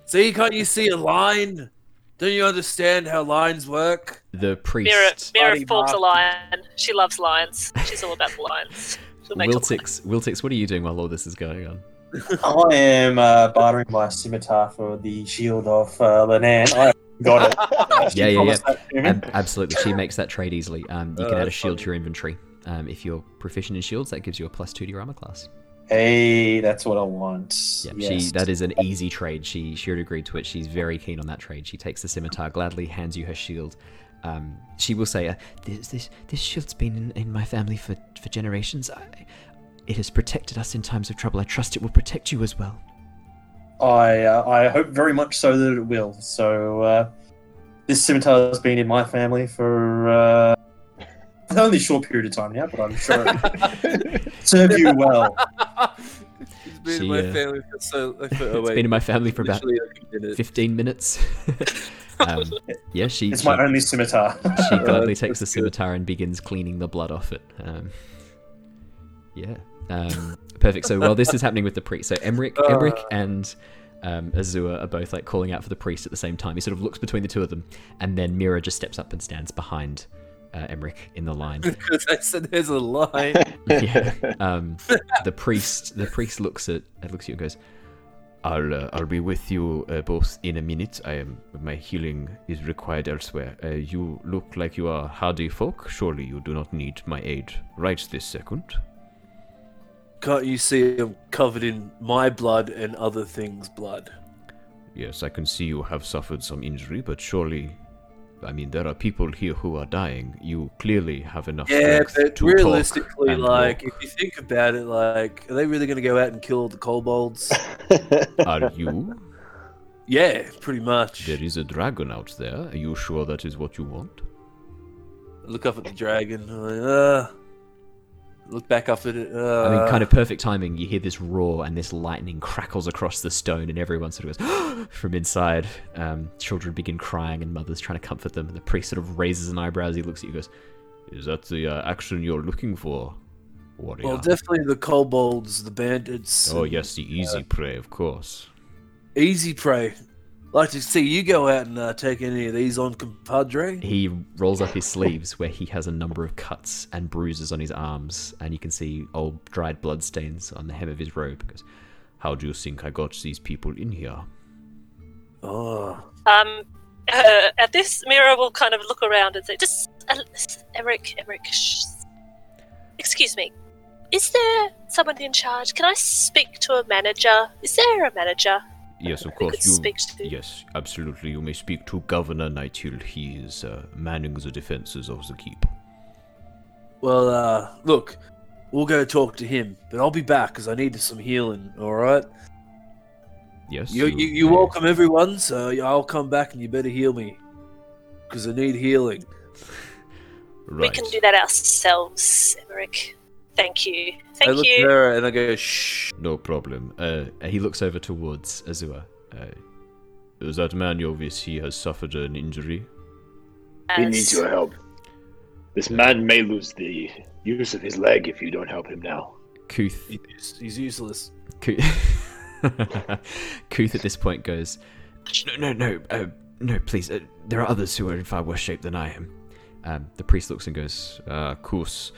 See, can't you see a line? Don't you understand how lines work?
the priest.
Mira, Mira
Bloody
forms a lion. She loves lions. She's all about the lions. She'll make.
Wiltix, Wiltix, what are you doing while all this is going on?
I am uh, bartering my scimitar for the shield of uh, Linan. I got it. yeah,
Yeah, yeah,
promised that to me.
Ab- absolutely, she makes that trade easily. Um, you can add a
that's
shield to your inventory. Um, if you're proficient in shields, that gives you a plus two to your armor class.
Hey, that's what I want.
Yeah,
yes.
she that is an easy trade. She she had agreed to it. She's very keen on that trade. She takes the scimitar gladly, hands you her shield. Um, she will say, uh, "This this this shield's been in, in my family for for generations. I, it has protected us in times of trouble. I trust it will protect you as well."
I uh, I hope very much so that it will. So uh, this scimitar has been in my family for uh, only a short period of time now, but I'm sure it served you well.
It's been
She,
in my
uh,
family for so. For, oh,
it's
wait,
been in my family for about
literally like minute.
15 minutes. um, yeah, she
It's
she,
my only scimitar.
she gladly
that's-
takes the
that's good.
scimitar and begins cleaning the blood off it. Um, yeah, um, perfect. So while this is happening with the priest, so Emeric
Uh.
and um, Azure are both like calling out for the priest at the same time. He sort of looks between the two of them, and then Mira just steps up and stands behind uh, Emeric in the line.
Because I said there's a line.
yeah. Um, the priest, the priest looks at looks at you and goes, "I'll uh, I'll be with you uh, both in a minute. I am my healing is required elsewhere. Uh, you look like you are hardy folk. Surely you do not need my aid right this second.
Can't you see I'm covered in my blood and other things' blood?
Yes, I can see you have suffered some injury, but surely. I mean, there are people here who are dying. You clearly have enough
Yeah,
strength
but
to
realistically,
talk and
like,
walk.
if you think about it, like, are they really going to go out and kill all the kobolds?
Are you?
yeah, pretty much.
There is a dragon out there. Are you sure that is what you want?
Look up at the dragon. I'm like, uh, look back up at it. Uh,
I mean, kind of perfect timing. You hear this roar, and this lightning crackles across the stone, and everyone sort of goes from inside. Um, children begin crying, and mothers trying to comfort them. And the priest sort of raises an eyebrow as he looks at you, and goes,
Is that the uh, action you're looking for, warrior?
Well, definitely the kobolds, the bandits.
oh
and
yes, the easy prey, of course.
Easy prey. Like to see you go out and uh, take any of these on, compadre.
He rolls up his sleeves where he has a number of cuts and bruises on his arms, and you can see old dried blood stains on the hem of his robe. He goes,
How do you think I got these people in here?
Oh,
Um, uh, at this, Mira will kind of look around and say, "Just, uh, Emeric, Emeric, shh. excuse me. Is there someone in charge? Can I speak to a manager? Is there a manager
Yes, of course. You.
speak to?"
Yes, absolutely. You may speak to Governor Nighthill. He is uh, manning the defenses of the keep.
well, uh, look, we'll go talk to him, but I'll be back because I need some healing. All right.
Yes.
You, you, you welcome everyone, so I'll come back and you better heal me because I need healing.
Right.
We can do that ourselves, Emeric. Thank you.
Thank I
Thank
look at
you.
her and I go, shh.
No problem.
uh, he looks over towards Azure.
Uh, that man, Jovis, he has suffered an injury.
He
As-
needs your help. This man may lose the use of his leg if you don't help him now.
Kuth
He's, he's useless.
Kuth, Kuth at this point goes, No, no, no, uh, no, please. Uh, there are others who are in far worse shape than I am. Um, the priest looks and goes,
Ah, Kuth.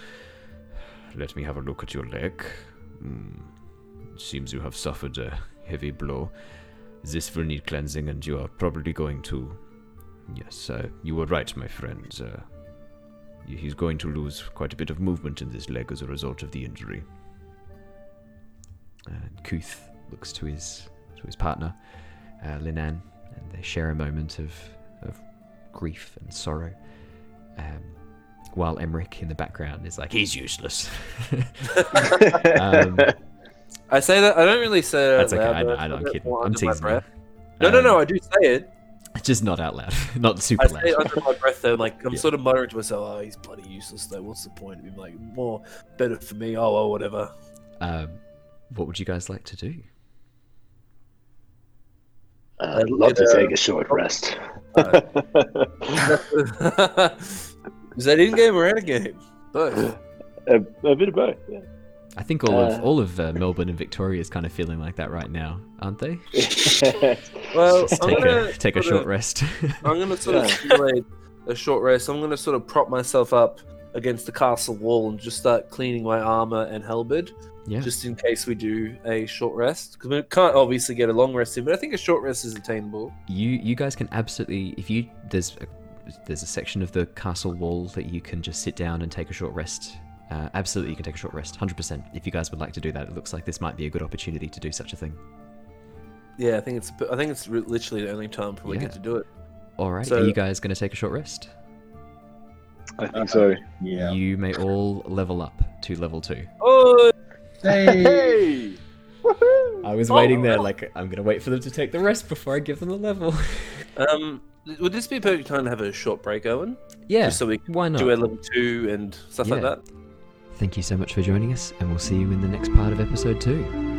Let me have a look at your leg. It seems you have suffered a heavy blow. This will need cleansing, and you are probably going to. Yes, uh, you were right, my friend. Uh, he's going to lose quite a bit of movement in this leg as a result of the injury.
and Kuth looks to his to his partner, uh, Linan, and they share a moment of of grief and sorrow. Um, while Emeric in the background is like, he's useless. um,
I say that I don't really say that
That's okay,
loud,
I know-
but
I know, I'm kidding. I'm
under my
teasing you.
breath. No, no,
Um,
no. I do say it.
Just not out loud, not super
I
loud.
say under my breath though, like I'm
Yeah.
sort of muttering to myself, "Oh, he's bloody useless though. What's the point of him? Like more better for me. Oh, well, whatever."
Um, what would you guys like to do?
Uh, I'd love to take a short rest.
Is that in game or out of game? Both.
a, a bit of both. Yeah.
I think all
Uh,
of all of uh, Melbourne and Victoria is kind of feeling like that right now, aren't they?
Well,
Just
I'm
take
gonna
a take a
sort of-
short rest.
I'm gonna sort of
Yeah.
simulate a short rest. I'm gonna sort of prop myself up against the castle wall and just start cleaning my armor and halberd,
yeah.
just in case we do a short rest. Because we can't obviously get a long rest in, but I think a short rest is attainable.
you you guys can absolutely if you there's a, there's a section of the castle wall that you can just sit down and take a short rest. Uh, absolutely, you can take a short rest, hundred percent. If you guys would like to do that, it looks like this might be a good opportunity to do such a thing.
Yeah, I think it's I think it's literally the only time for we
Yeah.
get to do it.
All right,
So-
are you guys going to take a short rest?
I think so.
Yeah.
You may all level up to level two.
Oh,
Hey.
I was
Oh.
waiting there, like I'm going to wait for them to take the rest before I give them the level.
um, would this be a perfect time to have a short break, Owen?
yeah,
Just so we can
why not?
do our level two and stuff like that.
Thank you so much for joining us, and we'll see you in the next part of episode two.